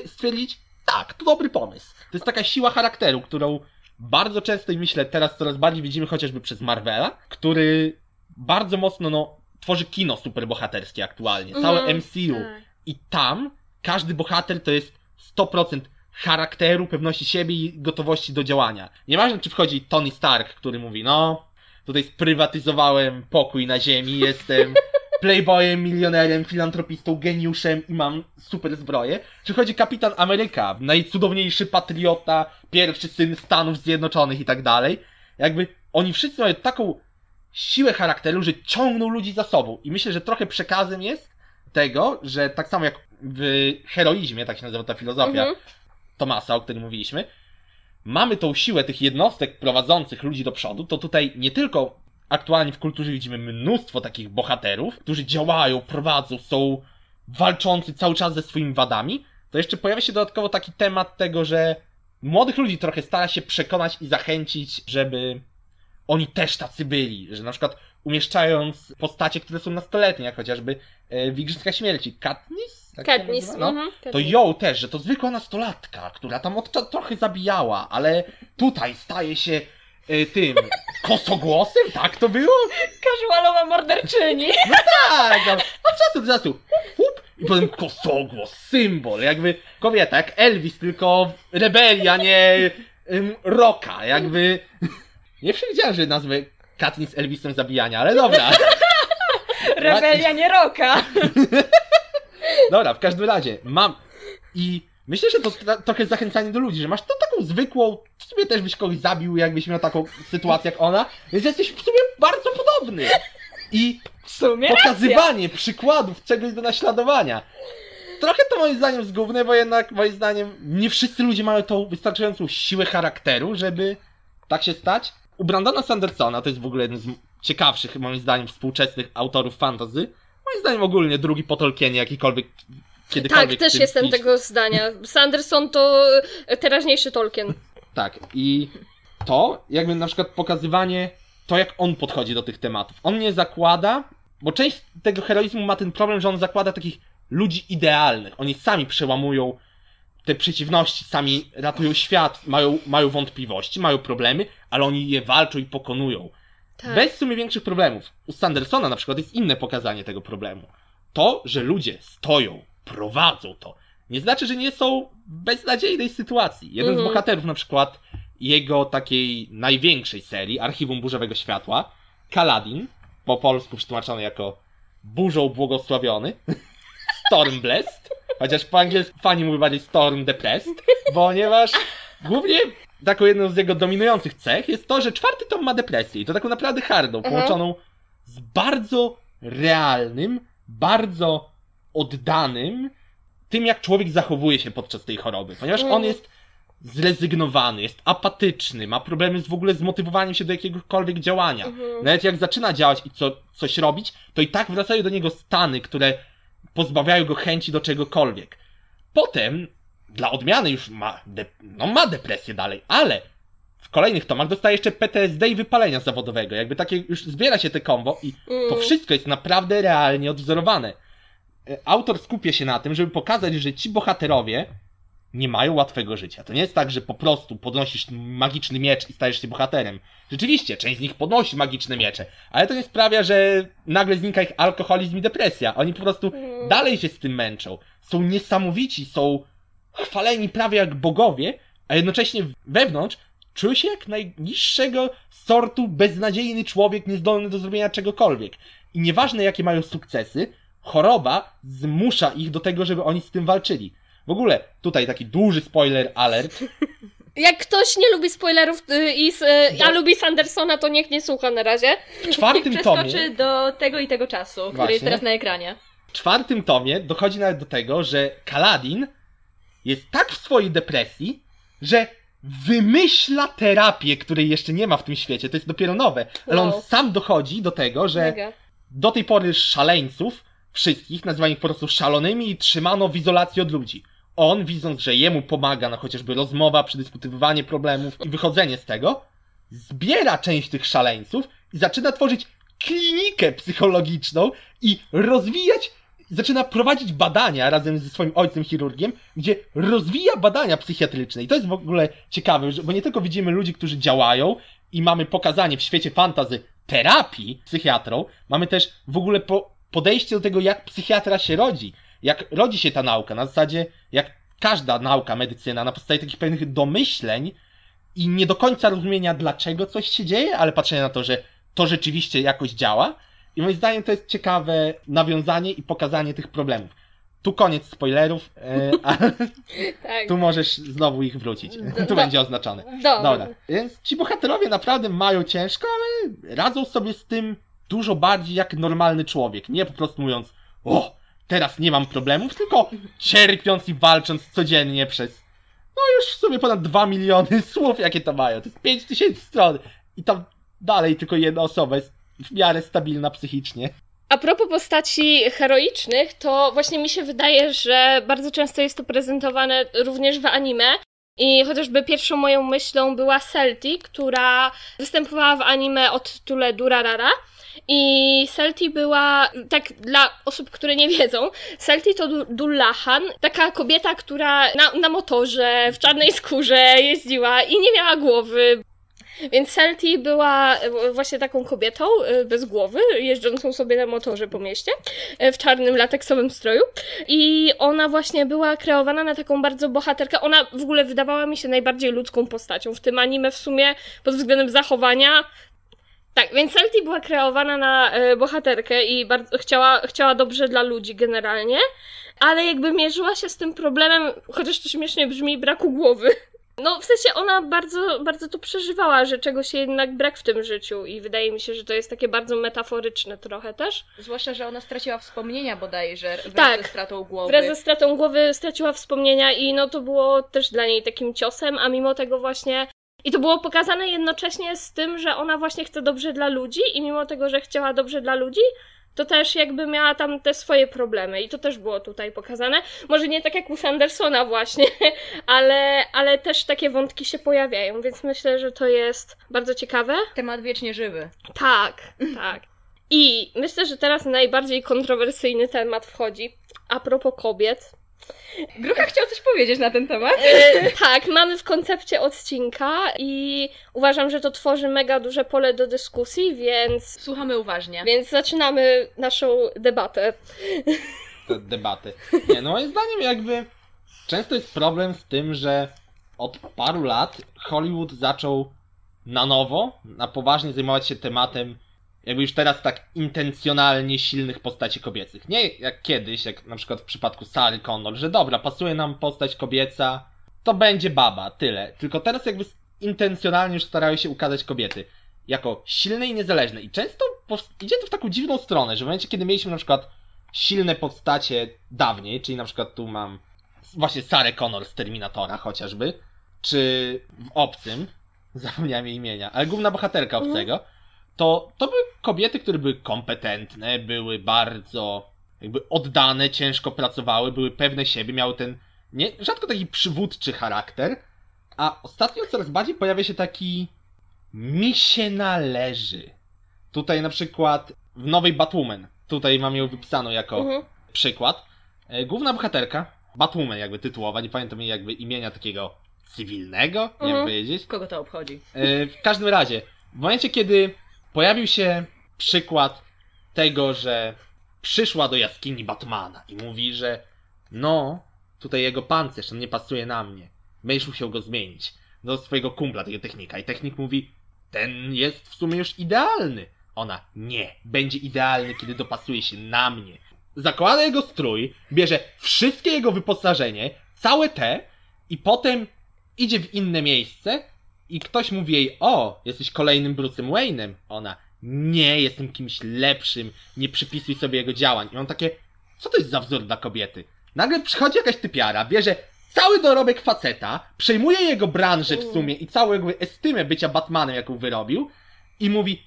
stwierdzić, tak, to dobry pomysł. To jest taka siła charakteru, którą bardzo często i myślę teraz coraz bardziej widzimy chociażby przez Marvela, który bardzo mocno, no, tworzy kino superbohaterskie aktualnie. Całe Mhm, MCU. tak. I tam każdy bohater to jest 100% charakteru, pewności siebie i gotowości do działania. Nieważne, czy wchodzi Tony Stark, który mówi, no, tutaj sprywatyzowałem pokój na ziemi, jestem [LAUGHS] playboyem, milionerem, filantropistą, geniuszem i mam super zbroję. Czy wchodzi Kapitan Ameryka, najcudowniejszy patriota, pierwszy syn Stanów Zjednoczonych i tak dalej. Jakby oni wszyscy mają taką siłę charakteru, że ciągną ludzi za sobą. I myślę, że trochę przekazem jest tego, że tak samo jak w heroizmie, tak się nazywa ta filozofia Mhm. Tomasa, o którym mówiliśmy, mamy tą siłę tych jednostek prowadzących ludzi do przodu, to tutaj nie tylko aktualnie w kulturze widzimy mnóstwo takich bohaterów, którzy działają, prowadzą, są walczący cały czas ze swoimi wadami, to jeszcze pojawia się dodatkowo taki temat tego, że młodych ludzi trochę stara się przekonać i zachęcić, żeby oni też tacy byli, że na przykład umieszczając postacie, które są nastoletnie, jak chociażby e, w Igrzyska Śmierci, Katniss? Tak Katniss? No. mhm, To ją też, że to zwykła nastolatka, która tam od, trochę zabijała, ale tutaj staje się e, tym kosogłosem, tak to było? Casualowa morderczyni. Tak, no, od czasu do czasu. Hup, I potem kosogłos, symbol, jakby kobieta, jak Elvis, tylko rebelia, nie ym, roka, jakby... Nie przewidziałem, że nazwę Katniss Elvisem zabijania, ale dobra. Rebelia nie roka. [LAUGHS] Dobra, w każdym razie, mam... I myślę, że to trochę zachęcanie do ludzi, że masz to taką zwykłą... W sumie też byś kogoś zabił, jakbyś miał taką sytuację jak ona, więc jesteś w sumie bardzo podobny. I W sumie pokazywanie przykładów czegoś do naśladowania. Trochę to moim zdaniem zgubne, bo jednak moim zdaniem nie wszyscy ludzie mają tą wystarczającą siłę charakteru, żeby tak się stać. U Brandona Sandersona, to jest w ogóle jeden z ciekawszych moim zdaniem współczesnych autorów fantasy. Moim zdaniem ogólnie drugi po Tolkienie, jakikolwiek kiedykolwiek Tak, też jestem tego zdania. Sanderson to e, teraźniejszy Tolkien. Tak, i to, jakby na przykład pokazywanie, to jak on podchodzi do tych tematów. On nie zakłada, bo część tego heroizmu ma ten problem, że on zakłada takich ludzi idealnych. Oni sami przełamują te przeciwności, sami ratują świat, mają, mają wątpliwości, mają problemy, ale oni je walczą i pokonują. Tak. Bez w sumie większych problemów. U Sandersona na przykład jest inne pokazanie tego problemu. To, że ludzie stoją, prowadzą to, nie znaczy, że nie są w beznadziejnej sytuacji. Jeden Mhm. z bohaterów, na przykład jego takiej największej serii, Archiwum Burzowego Światła, Kaladin, po polsku przetłumaczony jako Burzą Błogosławiony, [LAUGHS] Stormblessed, chociaż po angielsku fani mówią bardziej Storm Depressed, ponieważ głównie taką jedną z jego dominujących cech jest to, że czwarty tom ma depresję i to taką naprawdę hardą, Mhm. połączoną z bardzo realnym, bardzo oddanym tym, jak człowiek zachowuje się podczas tej choroby, ponieważ on Mhm. jest zrezygnowany, jest apatyczny, ma problemy z w ogóle z motywowaniem się do jakiegokolwiek działania. Mhm. Nawet jak zaczyna działać i co, coś robić, to i tak wracają do niego stany, które pozbawiają go chęci do czegokolwiek. Potem, dla odmiany już ma, de, no ma depresję dalej, ale w kolejnych tomach dostaje jeszcze PTSD i wypalenia zawodowego. Jakby takie już zbiera się te kombo i to Mm. wszystko jest naprawdę realnie odwzorowane. E, Autor skupia się na tym, żeby pokazać, że ci bohaterowie nie mają łatwego życia. To nie jest tak, że po prostu podnosisz magiczny miecz i stajesz się bohaterem. Rzeczywiście, część z nich podnosi magiczne miecze, ale to nie sprawia, że nagle znika ich alkoholizm i depresja. Oni po prostu Mm. dalej się z tym męczą. Są niesamowici, są chwaleni prawie jak bogowie, a jednocześnie wewnątrz czują się jak najniższego sortu beznadziejny człowiek niezdolny do zrobienia czegokolwiek. I nieważne jakie mają sukcesy, choroba zmusza ich do tego, żeby oni z tym walczyli. W ogóle, tutaj taki duży spoiler alert. [LAUGHS] Jak ktoś nie lubi spoilerów y, i y, a lubi Sandersona, to niech nie słucha na razie. W czwartym [LAUGHS] tomie, Przeskoczy do tego i tego czasu, który Właśnie. jest teraz na ekranie. w czwartym tomie dochodzi nawet do tego, że Kaladin jest tak w swojej depresji, że wymyśla terapię, której jeszcze nie ma w tym świecie. To jest dopiero nowe. Ale on Wow. sam dochodzi do tego, że Mega. do tej pory szaleńców, wszystkich, nazywali ich po prostu szalonymi i trzymano w izolacji od ludzi. On, widząc, że jemu pomaga na chociażby rozmowa, przedyskutowywanie problemów i wychodzenie z tego, zbiera część tych szaleńców i zaczyna tworzyć klinikę psychologiczną i rozwijać, zaczyna prowadzić badania razem ze swoim ojcem chirurgiem, gdzie rozwija badania psychiatryczne. I to jest w ogóle ciekawe, bo nie tylko widzimy ludzi, którzy działają i mamy pokazanie w świecie fantazy terapii psychiatrą, mamy też w ogóle po, podejście do tego, jak psychiatra się rodzi, jak rodzi się ta nauka, na zasadzie jak każda nauka, medycyna, na podstawie takich pewnych domyśleń i nie do końca rozumienia, dlaczego coś się dzieje, ale patrzenia na to, że to rzeczywiście jakoś działa. I moim zdaniem to jest ciekawe nawiązanie i pokazanie tych problemów. Tu koniec spoilerów, e, [LAUGHS] a Tak. tu możesz znowu ich wrócić. Do- Tu będzie oznaczone. Dobra. Dobra, więc ci bohaterowie naprawdę mają ciężko, ale radzą sobie z tym dużo bardziej jak normalny człowiek. Nie po prostu mówiąc, o, teraz nie mam problemów, tylko cierpiąc i walcząc codziennie przez, no już w sumie ponad 2 miliony [LAUGHS] słów, jakie to mają. To jest 5 tysięcy stron. I tam dalej tylko jedna osoba jest w miarę stabilna psychicznie. A propos postaci heroicznych, to właśnie mi się wydaje, że bardzo często jest to prezentowane również w anime. I chociażby pierwszą moją myślą była Selti, która występowała w anime od tytule Durarara. I Selti była, tak dla osób, które nie wiedzą, Selti to Du- Dullahan, taka kobieta, która na, na motorze, w czarnej skórze jeździła i nie miała głowy. Więc Selti była e, właśnie taką kobietą e, bez głowy, jeżdżącą sobie na motorze po mieście, e, w czarnym lateksowym stroju. I ona właśnie była kreowana na taką bardzo bohaterkę. Ona w ogóle wydawała mi się najbardziej ludzką postacią w tym anime w sumie pod względem zachowania. Tak, więc Selti była kreowana na e, bohaterkę i bardzo chciała, chciała dobrze dla ludzi generalnie, ale jakby mierzyła się z tym problemem, chociaż to śmiesznie brzmi, braku głowy. No, w sensie ona bardzo, bardzo to przeżywała, że czegoś jednak brak w tym życiu i wydaje mi się, że to jest takie bardzo metaforyczne trochę też. Zwłaszcza, że ona straciła wspomnienia bodajże wraz Tak. ze stratą głowy. Wraz ze stratą głowy straciła wspomnienia i no to było też dla niej takim ciosem, a mimo tego właśnie... I to było pokazane jednocześnie z tym, że ona właśnie chce dobrze dla ludzi i mimo tego, że chciała dobrze dla ludzi, to też jakby miała tam te swoje problemy i to też było tutaj pokazane. Może nie tak jak u Sandersona właśnie, [LAUGHS] ale, ale też takie wątki się pojawiają, więc myślę, że to jest bardzo ciekawe. Temat wiecznie żywy. Tak, tak. I myślę, że teraz najbardziej kontrowersyjny temat wchodzi. A propos kobiet. Grucha chciał coś powiedzieć na ten temat? E, tak, mamy w koncepcie odcinka i uważam, że to tworzy mega duże pole do dyskusji, więc, Słuchamy uważnie. więc zaczynamy naszą debatę. te debaty. Nie, no moim zdaniem jakby często jest problem z tym, że od paru lat Hollywood zaczął na nowo, na poważnie zajmować się tematem jakby już teraz tak intencjonalnie silnych postaci kobiecych. Nie jak kiedyś, jak na przykład w przypadku Sary Connor, że dobra, pasuje nam postać kobieca, to będzie baba, tyle. Tylko teraz jakby intencjonalnie już starają się ukazać kobiety jako silne i niezależne. I często idzie to w taką dziwną stronę, że w momencie, kiedy mieliśmy na przykład silne postacie dawniej, czyli na przykład tu mam właśnie Sarę Connor z Terminatora chociażby, czy w Obcym, [LAUGHS] zapomniałem jej imienia, ale główna bohaterka. Obcego, to, to były kobiety, które były kompetentne, były bardzo jakby oddane, ciężko pracowały, były pewne siebie, miały ten nie, rzadko taki przywódczy charakter, a ostatnio coraz bardziej pojawia się taki mi się należy. Tutaj na przykład w nowej Batwoman, tutaj mam ją wypisaną jako Mhm. przykład. E, Główna bohaterka, Batwoman jakby tytułowa, nie pamiętam jej jakby imienia takiego cywilnego, nie Mhm. powiedzieć. Kogo to obchodzi? E, W każdym razie, w momencie kiedy pojawił się przykład tego, że przyszła do jaskini Batmana i mówi, że no, tutaj jego pancerz, on nie pasuje na mnie. Będziesz musiał go zmienić. Do swojego kumpla, tego technika. I technik mówi, ten jest w sumie już idealny. Ona, nie, będzie idealny, kiedy dopasuje się na mnie. Zakłada jego strój, bierze wszystkie jego wyposażenie, całe te, i potem idzie w inne miejsce i ktoś mówi jej, o, jesteś kolejnym Bruce'em Wayne'em. Ona, nie, jestem kimś lepszym, nie przypisuj sobie jego działań. I on takie, co to jest za wzór dla kobiety? Nagle przychodzi jakaś typiara, bierze cały dorobek faceta, przejmuje jego branżę w sumie i całą jakby estymę bycia Batmanem, jaką wyrobił i mówi,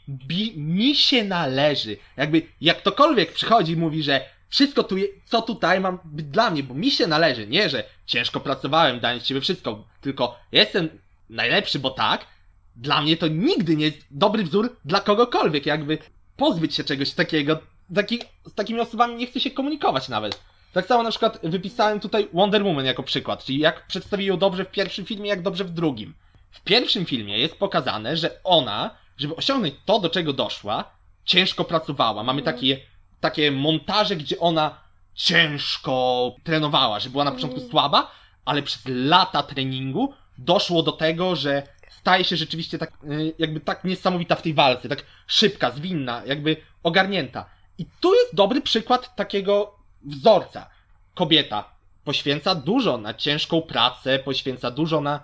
mi się należy. Jakby, jak ktokolwiek przychodzi i mówi, że wszystko tu, je, co tutaj mam być dla mnie, bo mi się należy. Nie, że ciężko pracowałem, dając z siebie wszystko, tylko jestem najlepszy, bo tak. Dla mnie to nigdy nie jest dobry wzór dla kogokolwiek. Jakby pozbyć się czegoś takiego. Taki, z takimi osobami nie chce się komunikować nawet. Tak samo na przykład wypisałem tutaj Wonder Woman jako przykład, czyli jak przedstawił ją dobrze w pierwszym filmie, jak dobrze w drugim. W pierwszym filmie jest pokazane, że ona, żeby osiągnąć to, do czego doszła, ciężko pracowała. Mamy takie, takie montaże, gdzie ona ciężko trenowała, że była na początku Mm. słaba, ale przez lata treningu doszło do tego, że staje się rzeczywiście tak, y, jakby tak niesamowita w tej walce, tak szybka, zwinna, jakby ogarnięta. I tu jest dobry przykład takiego wzorca. Kobieta poświęca dużo na ciężką pracę, poświęca dużo na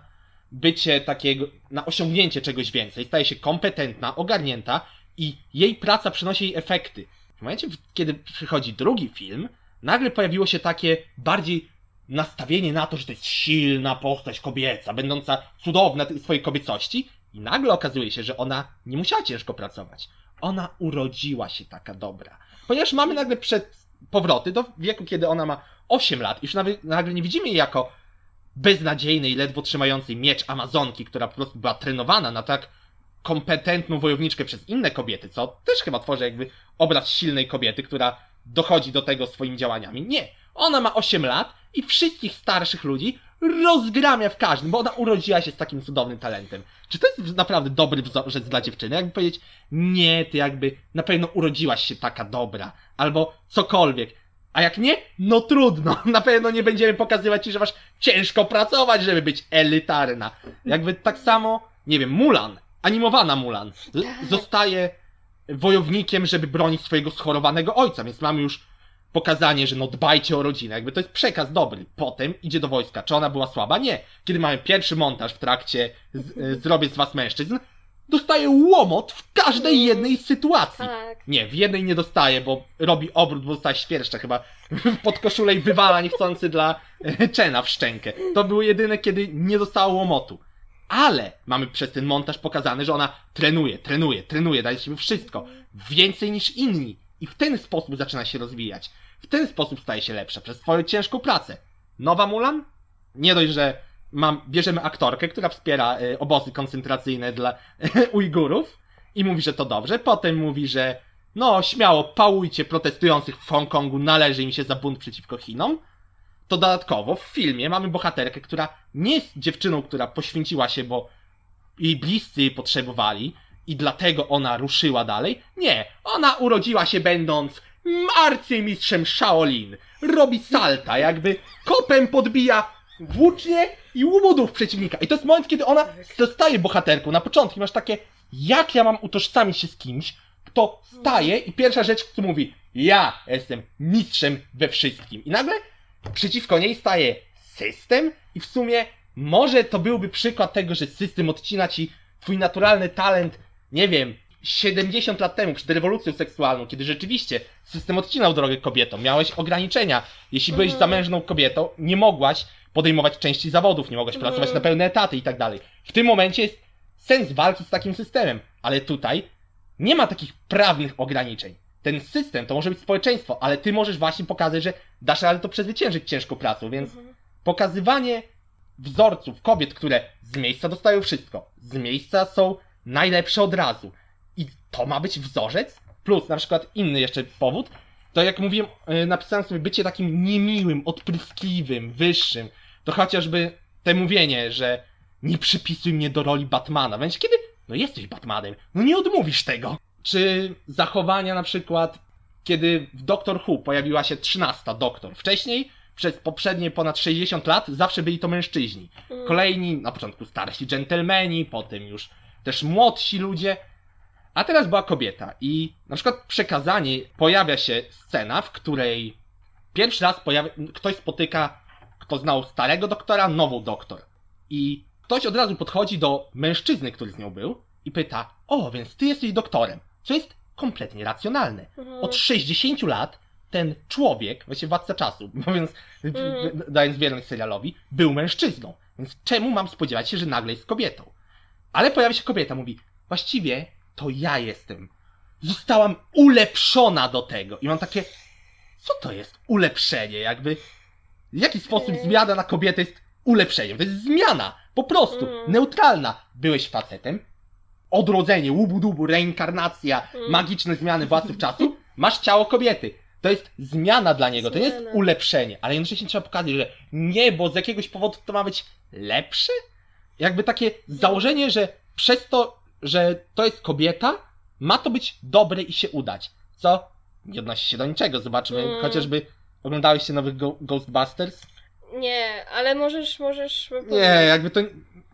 bycie takiego, na osiągnięcie czegoś więcej, staje się kompetentna, ogarnięta i jej praca przynosi jej efekty. W momencie, kiedy przychodzi drugi film, nagle pojawiło się takie bardziej nastawienie na to, że to jest silna postać kobieca, będąca cudowna w swojej kobiecości i nagle okazuje się, że ona nie musiała ciężko pracować. Ona urodziła się taka dobra. Ponieważ mamy nagle przed powroty do wieku, kiedy ona ma 8 lat, już nagle, nagle nie widzimy jej jako beznadziejnej, ledwo trzymającej miecz Amazonki, która po prostu była trenowana na tak kompetentną wojowniczkę przez inne kobiety, co też chyba tworzy jakby obraz silnej kobiety, która dochodzi do tego swoimi działaniami. Nie. Ona ma 8 lat i wszystkich starszych ludzi rozgramia w każdym, bo ona urodziła się z takim cudownym talentem. Czy to jest naprawdę dobry wzorzec dla dziewczyny? Jakby powiedzieć, nie, ty jakby na pewno urodziłaś się taka dobra, albo cokolwiek. A jak nie, no trudno. [LAUGHS] Na pewno nie będziemy pokazywać ci, że masz ciężko pracować, żeby być elitarna. Jakby tak samo, nie wiem, Mulan, animowana Mulan, z- zostaje wojownikiem, żeby bronić swojego schorowanego ojca, więc mamy już pokazanie, że no dbajcie o rodzinę, jakby to jest przekaz dobry. Potem idzie do wojska. Czy ona była słaba? Nie. Kiedy mamy pierwszy montaż w trakcie z, e, Zrobię z was mężczyzn, dostaje łomot w każdej jednej sytuacji. Tak. Nie, w jednej nie dostaje, bo robi obrót, bo dostaje świerszcze chyba pod koszulę i wywala niechcący dla e, Czena w szczękę. To było jedyne, kiedy nie dostała łomotu. Ale mamy przez ten montaż pokazane, że ona trenuje, trenuje, trenuje, daje siebie wszystko. Więcej niż inni. I w ten sposób zaczyna się rozwijać. W ten sposób staje się lepsza przez swoją ciężką pracę. Nowa Mulan? Nie dość, że mam, bierzemy aktorkę, która wspiera e, obozy koncentracyjne dla [LAUGHS] Ujgurów i mówi, że to dobrze. Potem mówi, że no śmiało pałujcie protestujących w Hongkongu, należy im się za bunt przeciwko Chinom. To dodatkowo w filmie mamy bohaterkę, która nie jest dziewczyną, która poświęciła się, bo jej bliscy jej potrzebowali i dlatego ona ruszyła dalej. Nie, ona urodziła się będąc arcymistrzem Shaolin. Robi salta, jakby kopem podbija włócznie i łomodów przeciwnika. I to jest moment, kiedy ona zostaje bohaterką. Na początku masz takie, jak ja mam utożsamić się z kimś, kto staje i pierwsza rzecz, kto mówi, ja jestem mistrzem we wszystkim. I nagle przeciwko niej staje system i w sumie może to byłby przykład tego, że system odcina ci twój naturalny talent, nie wiem, 70 lat temu, przed rewolucją seksualną, kiedy rzeczywiście system odcinał drogę kobietom, miałeś ograniczenia. Jeśli byłeś zamężną kobietą, nie mogłaś podejmować części zawodów, nie mogłaś pracować na pełne etaty i tak dalej. W tym momencie jest sens walki z takim systemem, ale tutaj nie ma takich prawnych ograniczeń. Ten system to może być społeczeństwo, ale ty możesz właśnie pokazać, że dasz radę to przezwyciężyć ciężką pracą, więc pokazywanie wzorców kobiet, które z miejsca dostają wszystko, z miejsca są najlepsze od razu. I to ma być wzorzec, plus na przykład inny jeszcze powód, to jak mówiłem, yy, napisałem sobie bycie takim niemiłym, odpryskliwym, wyższym, to chociażby te mówienie, że nie przypisuj mnie do roli Batmana, więc kiedy, no jesteś Batmanem, no nie odmówisz tego. Czy zachowania na przykład, kiedy w Doctor Who pojawiła się 13 doktor, wcześniej przez poprzednie ponad 60 lat zawsze byli to mężczyźni. Kolejni, na początku starsi dżentelmeni, potem już też młodsi ludzie, a teraz była kobieta i na przykład przekazanie pojawia się scena, w której pierwszy raz pojawia, ktoś spotyka, kto znał starego doktora, nową doktor. I ktoś od razu podchodzi do mężczyzny, który z nią był i pyta, o, więc ty jesteś doktorem, co jest kompletnie racjonalne. Od 60 lat ten człowiek, właśnie władca czasu, [LAUGHS] mówiąc, Mhm. dając wierność serialowi, był mężczyzną. Więc czemu mam spodziewać się, że nagle jest kobietą? Ale pojawia się kobieta, mówi, właściwie to ja jestem. Zostałam ulepszona do tego. I mam takie, co to jest ulepszenie? Jakby, w jaki sposób zmiana na kobietę jest ulepszeniem? To jest zmiana, po prostu, Mm. neutralna. Byłeś facetem, odrodzenie, łubu-dubu, reinkarnacja, Mm. magiczne zmiany władców czasu, masz ciało kobiety. To jest zmiana dla niego, to nie jest Zmiana. ulepszenie, ale jednocześnie trzeba pokazać, że nie, bo z jakiegoś powodu to ma być lepsze? Jakby takie założenie, że przez to, że to jest kobieta, ma to być dobre i się udać. Co nie odnosi się do niczego. Zobaczmy, Mm. chociażby oglądałeś nowych Go- Ghostbusters? Nie, ale możesz, możesz... Nie, jakby to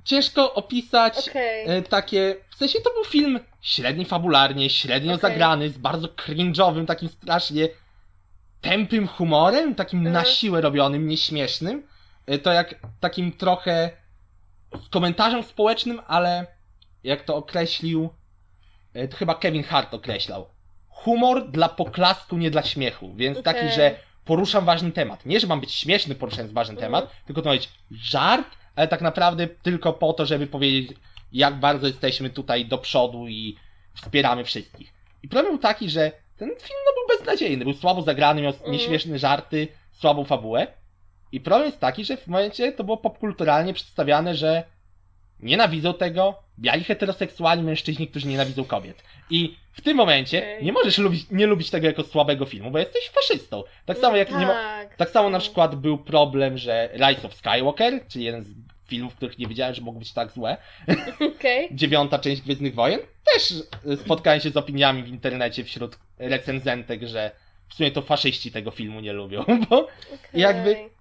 ciężko opisać Okej. e, takie. W sensie to był film średni fabularnie, średnio Okej. zagrany, z bardzo cringe'owym, takim strasznie tępym humorem, takim na Mhm. siłę robionym, nieśmiesznym. E, To jak takim trochę komentarzem społecznym, ale jak to określił, e, to chyba Kevin Hart określał. Humor dla poklasku, nie dla śmiechu. Więc taki, Okej. że poruszam ważny temat. Nie, że mam być śmieszny poruszając ważny Mhm. temat, tylko to ma być żart, ale tak naprawdę tylko po to, żeby powiedzieć, jak bardzo jesteśmy tutaj do przodu i wspieramy wszystkich. I problem był taki, że ten film no, był beznadziejny, był słabo zagrany, miał Mhm. nieśmieszne żarty, słabą fabułę. I problem jest taki, że w momencie to było popkulturalnie przedstawiane, że nienawidzą tego biali heteroseksualni mężczyźni, którzy nienawidzą kobiet. I w tym momencie nie możesz lubić, nie lubić tego jako słabego filmu, bo jesteś faszystą. Tak samo jak nie ma, tak. tak samo na No. przykład był problem, że Rise of Skywalker, czyli jeden z filmów, których nie wiedziałem, że mogą być tak złe, [LAUGHS] Okej. dziewiąta część Gwiezdnych Wojen, też e, spotkałem się z opiniami w internecie wśród recenzentek, że w sumie to faszyści tego filmu nie lubią, [LAUGHS] bo Okej. jakby-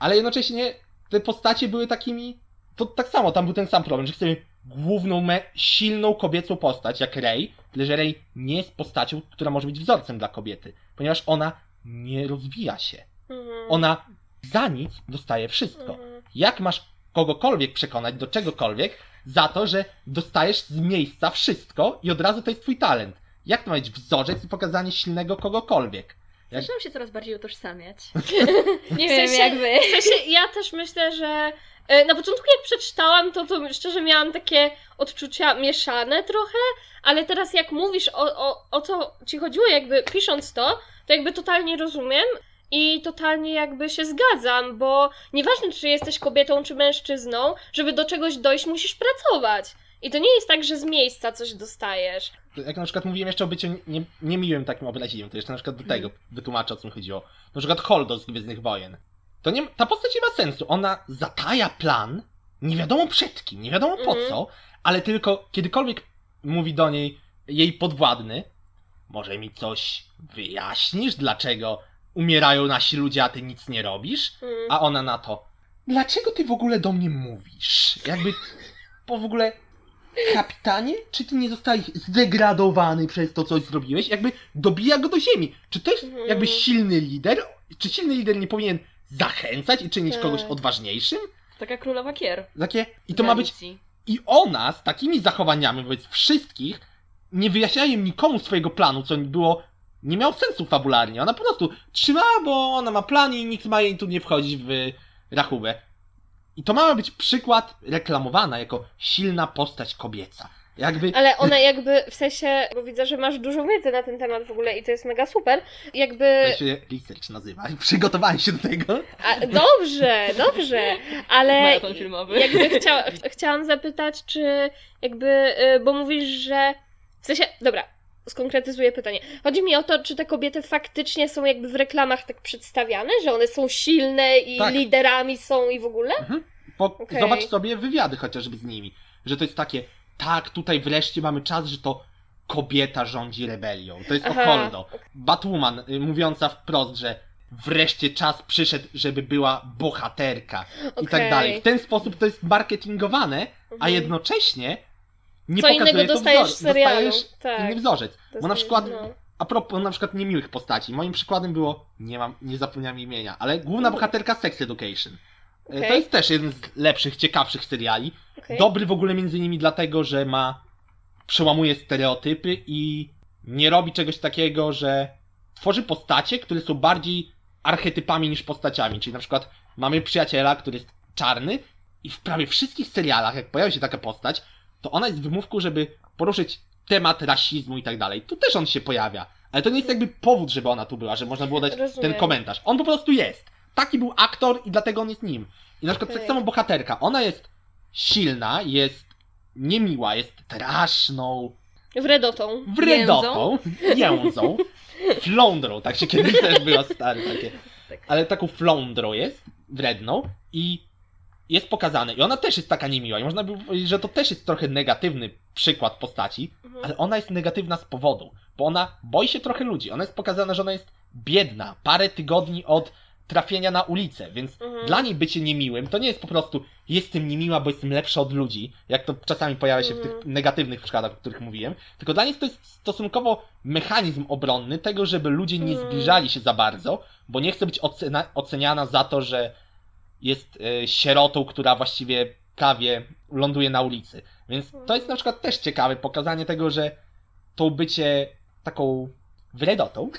ale jednocześnie te postacie były takimi. To tak samo, tam był ten sam problem, że chcemy główną, me- silną kobiecą postać, jak Rey, tyle że Rey nie jest postacią, która może być wzorcem dla kobiety, ponieważ ona nie rozwija się. Mhm. Ona za nic dostaje wszystko. Mhm. Jak masz kogokolwiek przekonać do czegokolwiek za to, że dostajesz z miejsca wszystko i od razu to jest twój talent? Jak to ma być wzorzec i pokazanie silnego kogokolwiek? Jak- Zaczynam się coraz bardziej utożsamiać. [LAUGHS] Nie W sensie- wiem, jak wy. W sensie, ja też myślę, że e, na początku jak przeczytałam, to, to szczerze miałam takie odczucia mieszane trochę, ale teraz jak mówisz o, o, o co ci chodziło, jakby pisząc to, to jakby totalnie rozumiem i totalnie jakby się zgadzam, bo nieważne czy jesteś kobietą czy mężczyzną, żeby do czegoś dojść musisz pracować. I to nie jest tak, że z miejsca coś dostajesz. Jak na przykład mówiłem jeszcze o byciu nie, niemiłym takim obraźliwym, to jeszcze na przykład do tego wytłumaczę o co mi chodziło. Na przykład Holdo z Gwiezdnych Wojen. To nie, ta postać nie ma sensu. Ona zataja plan, nie wiadomo przed kim, nie wiadomo po Mhm. co, ale tylko kiedykolwiek mówi do niej jej podwładny, może mi coś wyjaśnisz, dlaczego umierają nasi ludzie, a ty nic nie robisz? Mm. A ona na to, dlaczego ty w ogóle do mnie mówisz? Jakby, bo w ogóle, kapitanie, czy ty nie zostałeś zdegradowany przez to, coś zrobiłeś? Jakby dobija go do ziemi. Czy to jest Mhm. jakby silny lider? Czy silny lider nie powinien zachęcać i czynić Tak. kogoś odważniejszym? Taka królowa kier. Takie, i to ma być, i ona z takimi zachowaniami wobec wszystkich nie wyjaśniała im nikomu swojego planu, co było, nie miało sensu fabularnie. Ona po prostu trzymała, bo ona ma plan i nikt ma jej tu nie wchodzić w rachubę. I to ma być przykład reklamowana jako silna postać kobieca. Jakby, Ale ona jakby, w sensie, bo widzę, że masz dużo wiedzy na ten temat w ogóle i to jest mega super, jakby... to się research nazywa. [LAUGHS] Przygotowałem się do tego. A, dobrze, dobrze, ale Maraton filmowy. jakby chcia, ch- chciałam zapytać, czy jakby, y, bo mówisz, że w sensie, dobra, skonkretyzuję pytanie. Chodzi mi o to, czy te kobiety faktycznie są jakby w reklamach tak przedstawiane, że one są silne i Tak. liderami są i w ogóle? Po, Okej. Zobacz sobie wywiady chociażby z nimi. Że to jest takie, tak, tutaj wreszcie mamy czas, że to kobieta rządzi rebelią. To jest Aha. o Holdo. Batwoman y, mówiąca wprost, że wreszcie czas przyszedł, żeby była bohaterka i tak dalej. W ten sposób to jest marketingowane, a Mhm. jednocześnie nie Co innego dostajesz wzor- w serialu. Dostajesz Tak. inny wzorzec. Bo na Dostajesz, przykład no. a propos na przykład niemiłych postaci. Moim przykładem było, nie mam, nie zapomniałem imienia, ale główna bohaterka Sex Education. E, Okej. To jest też jeden z lepszych, ciekawszych seriali. Okej. Dobry w ogóle między innymi dlatego, że ma, przełamuje stereotypy i nie robi czegoś takiego, że tworzy postacie, które są bardziej archetypami niż postaciami. Czyli na przykład mamy przyjaciela, który jest czarny i w prawie wszystkich serialach, jak pojawia się taka postać, to ona jest wymówką, żeby poruszyć temat rasizmu i tak dalej. Tu też on się pojawia. Ale to nie jest jakby powód, żeby ona tu była, że można było dać Rozumiem. ten komentarz. On po prostu jest. Taki był aktor i dlatego on jest nim. I na przykład Okej. tak samo bohaterka. Ona jest silna, jest niemiła, jest straszną, Wredotą. wredotą, jędzą, flądrą, tak się kiedyś też było stary takie. Tak. Ale taką flądrą jest, wredną i jest pokazane. I ona też jest taka niemiła. I można by powiedzieć, że to też jest trochę negatywny przykład postaci, Mhm. ale ona jest negatywna z powodu, bo ona boi się trochę ludzi. Ona jest pokazana, że ona jest biedna, parę tygodni od trafienia na ulicę, więc Mhm. dla niej bycie niemiłym to nie jest po prostu jestem niemiła, bo jestem lepsza od ludzi, jak to czasami pojawia się w tych Mhm. negatywnych przykładach, o których mówiłem, tylko dla niej to jest stosunkowo mechanizm obronny tego, żeby ludzie nie Mhm. zbliżali się za bardzo, bo nie chce być ocena- oceniana za to, że jest e, sierotą, która właściwie prawie ląduje na ulicy. Więc to jest na przykład też ciekawe pokazanie tego, że to bycie taką wredotą,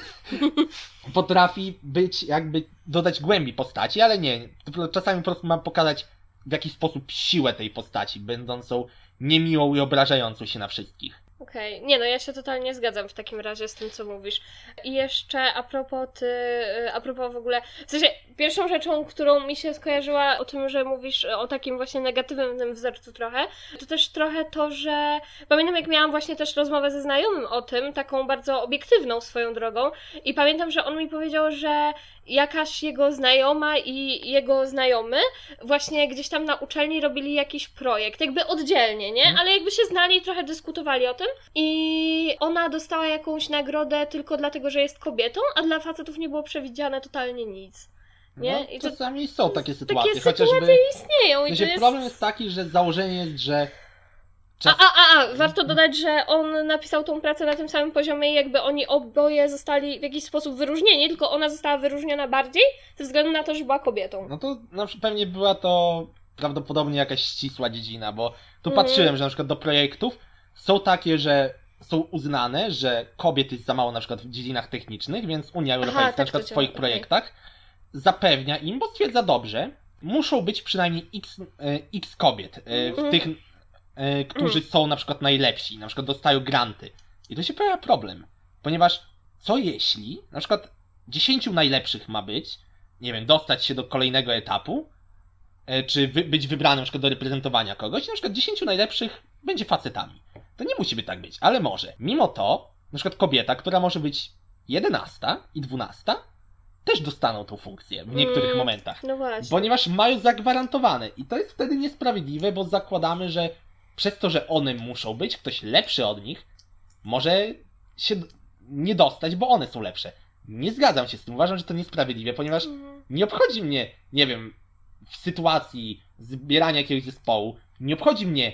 [LAUGHS] potrafi być jakby dodać głębi postaci, ale nie. Czasami po prostu ma pokazać w jaki sposób siłę tej postaci, będącą niemiłą i obrażającą się na wszystkich. Okej, nie no, ja się totalnie zgadzam w takim razie z tym, co mówisz. I jeszcze a propos ty, y, a propos w ogóle, w sensie pierwszą rzeczą, którą mi się skojarzyła o tym, że mówisz o takim właśnie negatywnym wzorcu trochę, to też trochę to, że pamiętam jak miałam właśnie też rozmowę ze znajomym o tym, taką bardzo obiektywną swoją drogą i pamiętam, że on mi powiedział, że jakaś jego znajoma i jego znajomy właśnie gdzieś tam na uczelni robili jakiś projekt, jakby oddzielnie, nie? Mhm. Ale jakby się znali i trochę dyskutowali o tym i ona dostała jakąś nagrodę tylko dlatego, że jest kobietą, a dla facetów nie było przewidziane totalnie nic. Nie? No, I to- czasami są takie sytuacje, Takie chociażby... sytuacje istnieją i sensie jest... problem jest taki, że założenie jest, że A, czas... a, a, a, warto dodać, że on napisał tą pracę na tym samym poziomie i jakby oni oboje zostali w jakiś sposób wyróżnieni, tylko ona została wyróżniona bardziej ze względu na to, że była kobietą. No to na przykład pewnie była to prawdopodobnie jakaś ścisła dziedzina, bo tu Mhm. patrzyłem, że na przykład do projektów są takie, że są uznane, że kobiet jest za mało na przykład w dziedzinach technicznych, więc Unia Europejska tak na przykład w swoich działa, projektach zapewnia im, bo stwierdza dobrze, muszą być przynajmniej x, e, x kobiet e, w Mhm. tych, e, którzy są na przykład najlepsi, na przykład dostają granty. I to się pojawia problem, ponieważ co jeśli na przykład 10 najlepszych ma być, nie wiem, dostać się do kolejnego etapu, czy wy, być wybranym na przykład do reprezentowania kogoś, i na przykład 10 najlepszych będzie facetami. To nie musi by tak być, ale może. Mimo to, na przykład kobieta, która może być 11 i 12, też dostaną tą funkcję w niektórych Mm. momentach. No właśnie. Ponieważ mają zagwarantowane. I to jest wtedy niesprawiedliwe, bo zakładamy, że przez to, że one muszą być, ktoś lepszy od nich może się nie dostać, bo one są lepsze. Nie zgadzam się z tym. Uważam, że to niesprawiedliwe, ponieważ Mhm. nie obchodzi mnie, nie wiem, w sytuacji zbierania jakiegoś zespołu, nie obchodzi mnie,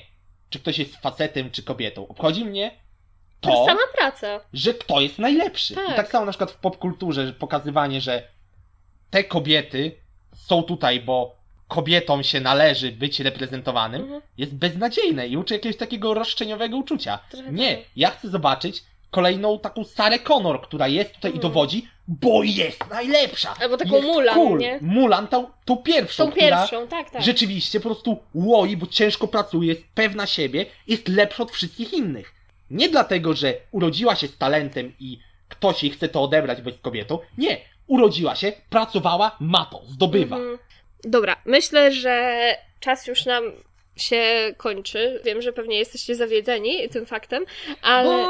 czy ktoś jest facetem, czy kobietą. Obchodzi mnie To to, sama praca. że kto jest najlepszy. Tak. I tak samo na przykład w popkulturze, że pokazywanie, że te kobiety są tutaj, bo kobietom się należy być reprezentowanym, Mhm. jest beznadziejne i uczy jakiegoś takiego roszczeniowego uczucia. Trochę Nie, tak. ja chcę zobaczyć kolejną taką Sarę Connor, która jest tutaj i Mhm. dowodzi, bo jest najlepsza. Albo taką jest Mulan, cool. nie? Mulan, tą, tą pierwszą, Tą pierwszą, tak, tak. rzeczywiście po prostu łoi, bo ciężko pracuje, jest pewna siebie, jest lepsza od wszystkich innych. Nie dlatego, że urodziła się z talentem i ktoś jej chce to odebrać, bo jest kobietą. Nie. Urodziła się, pracowała, ma to, zdobywa. Mhm. Dobra, myślę, że czas już nam się kończy. Wiem, że pewnie jesteście zawiedzeni tym faktem, ale,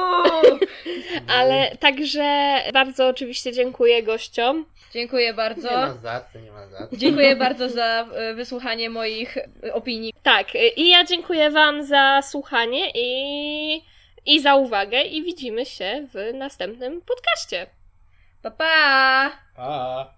[LAUGHS] ale także bardzo oczywiście dziękuję gościom. Dziękuję bardzo. za co, nie ma za co. Dziękuję bardzo za e, wysłuchanie moich e, opinii. Tak, i ja dziękuję Wam za słuchanie i, i za uwagę i widzimy się w następnym podcaście. Pa pa! Pa.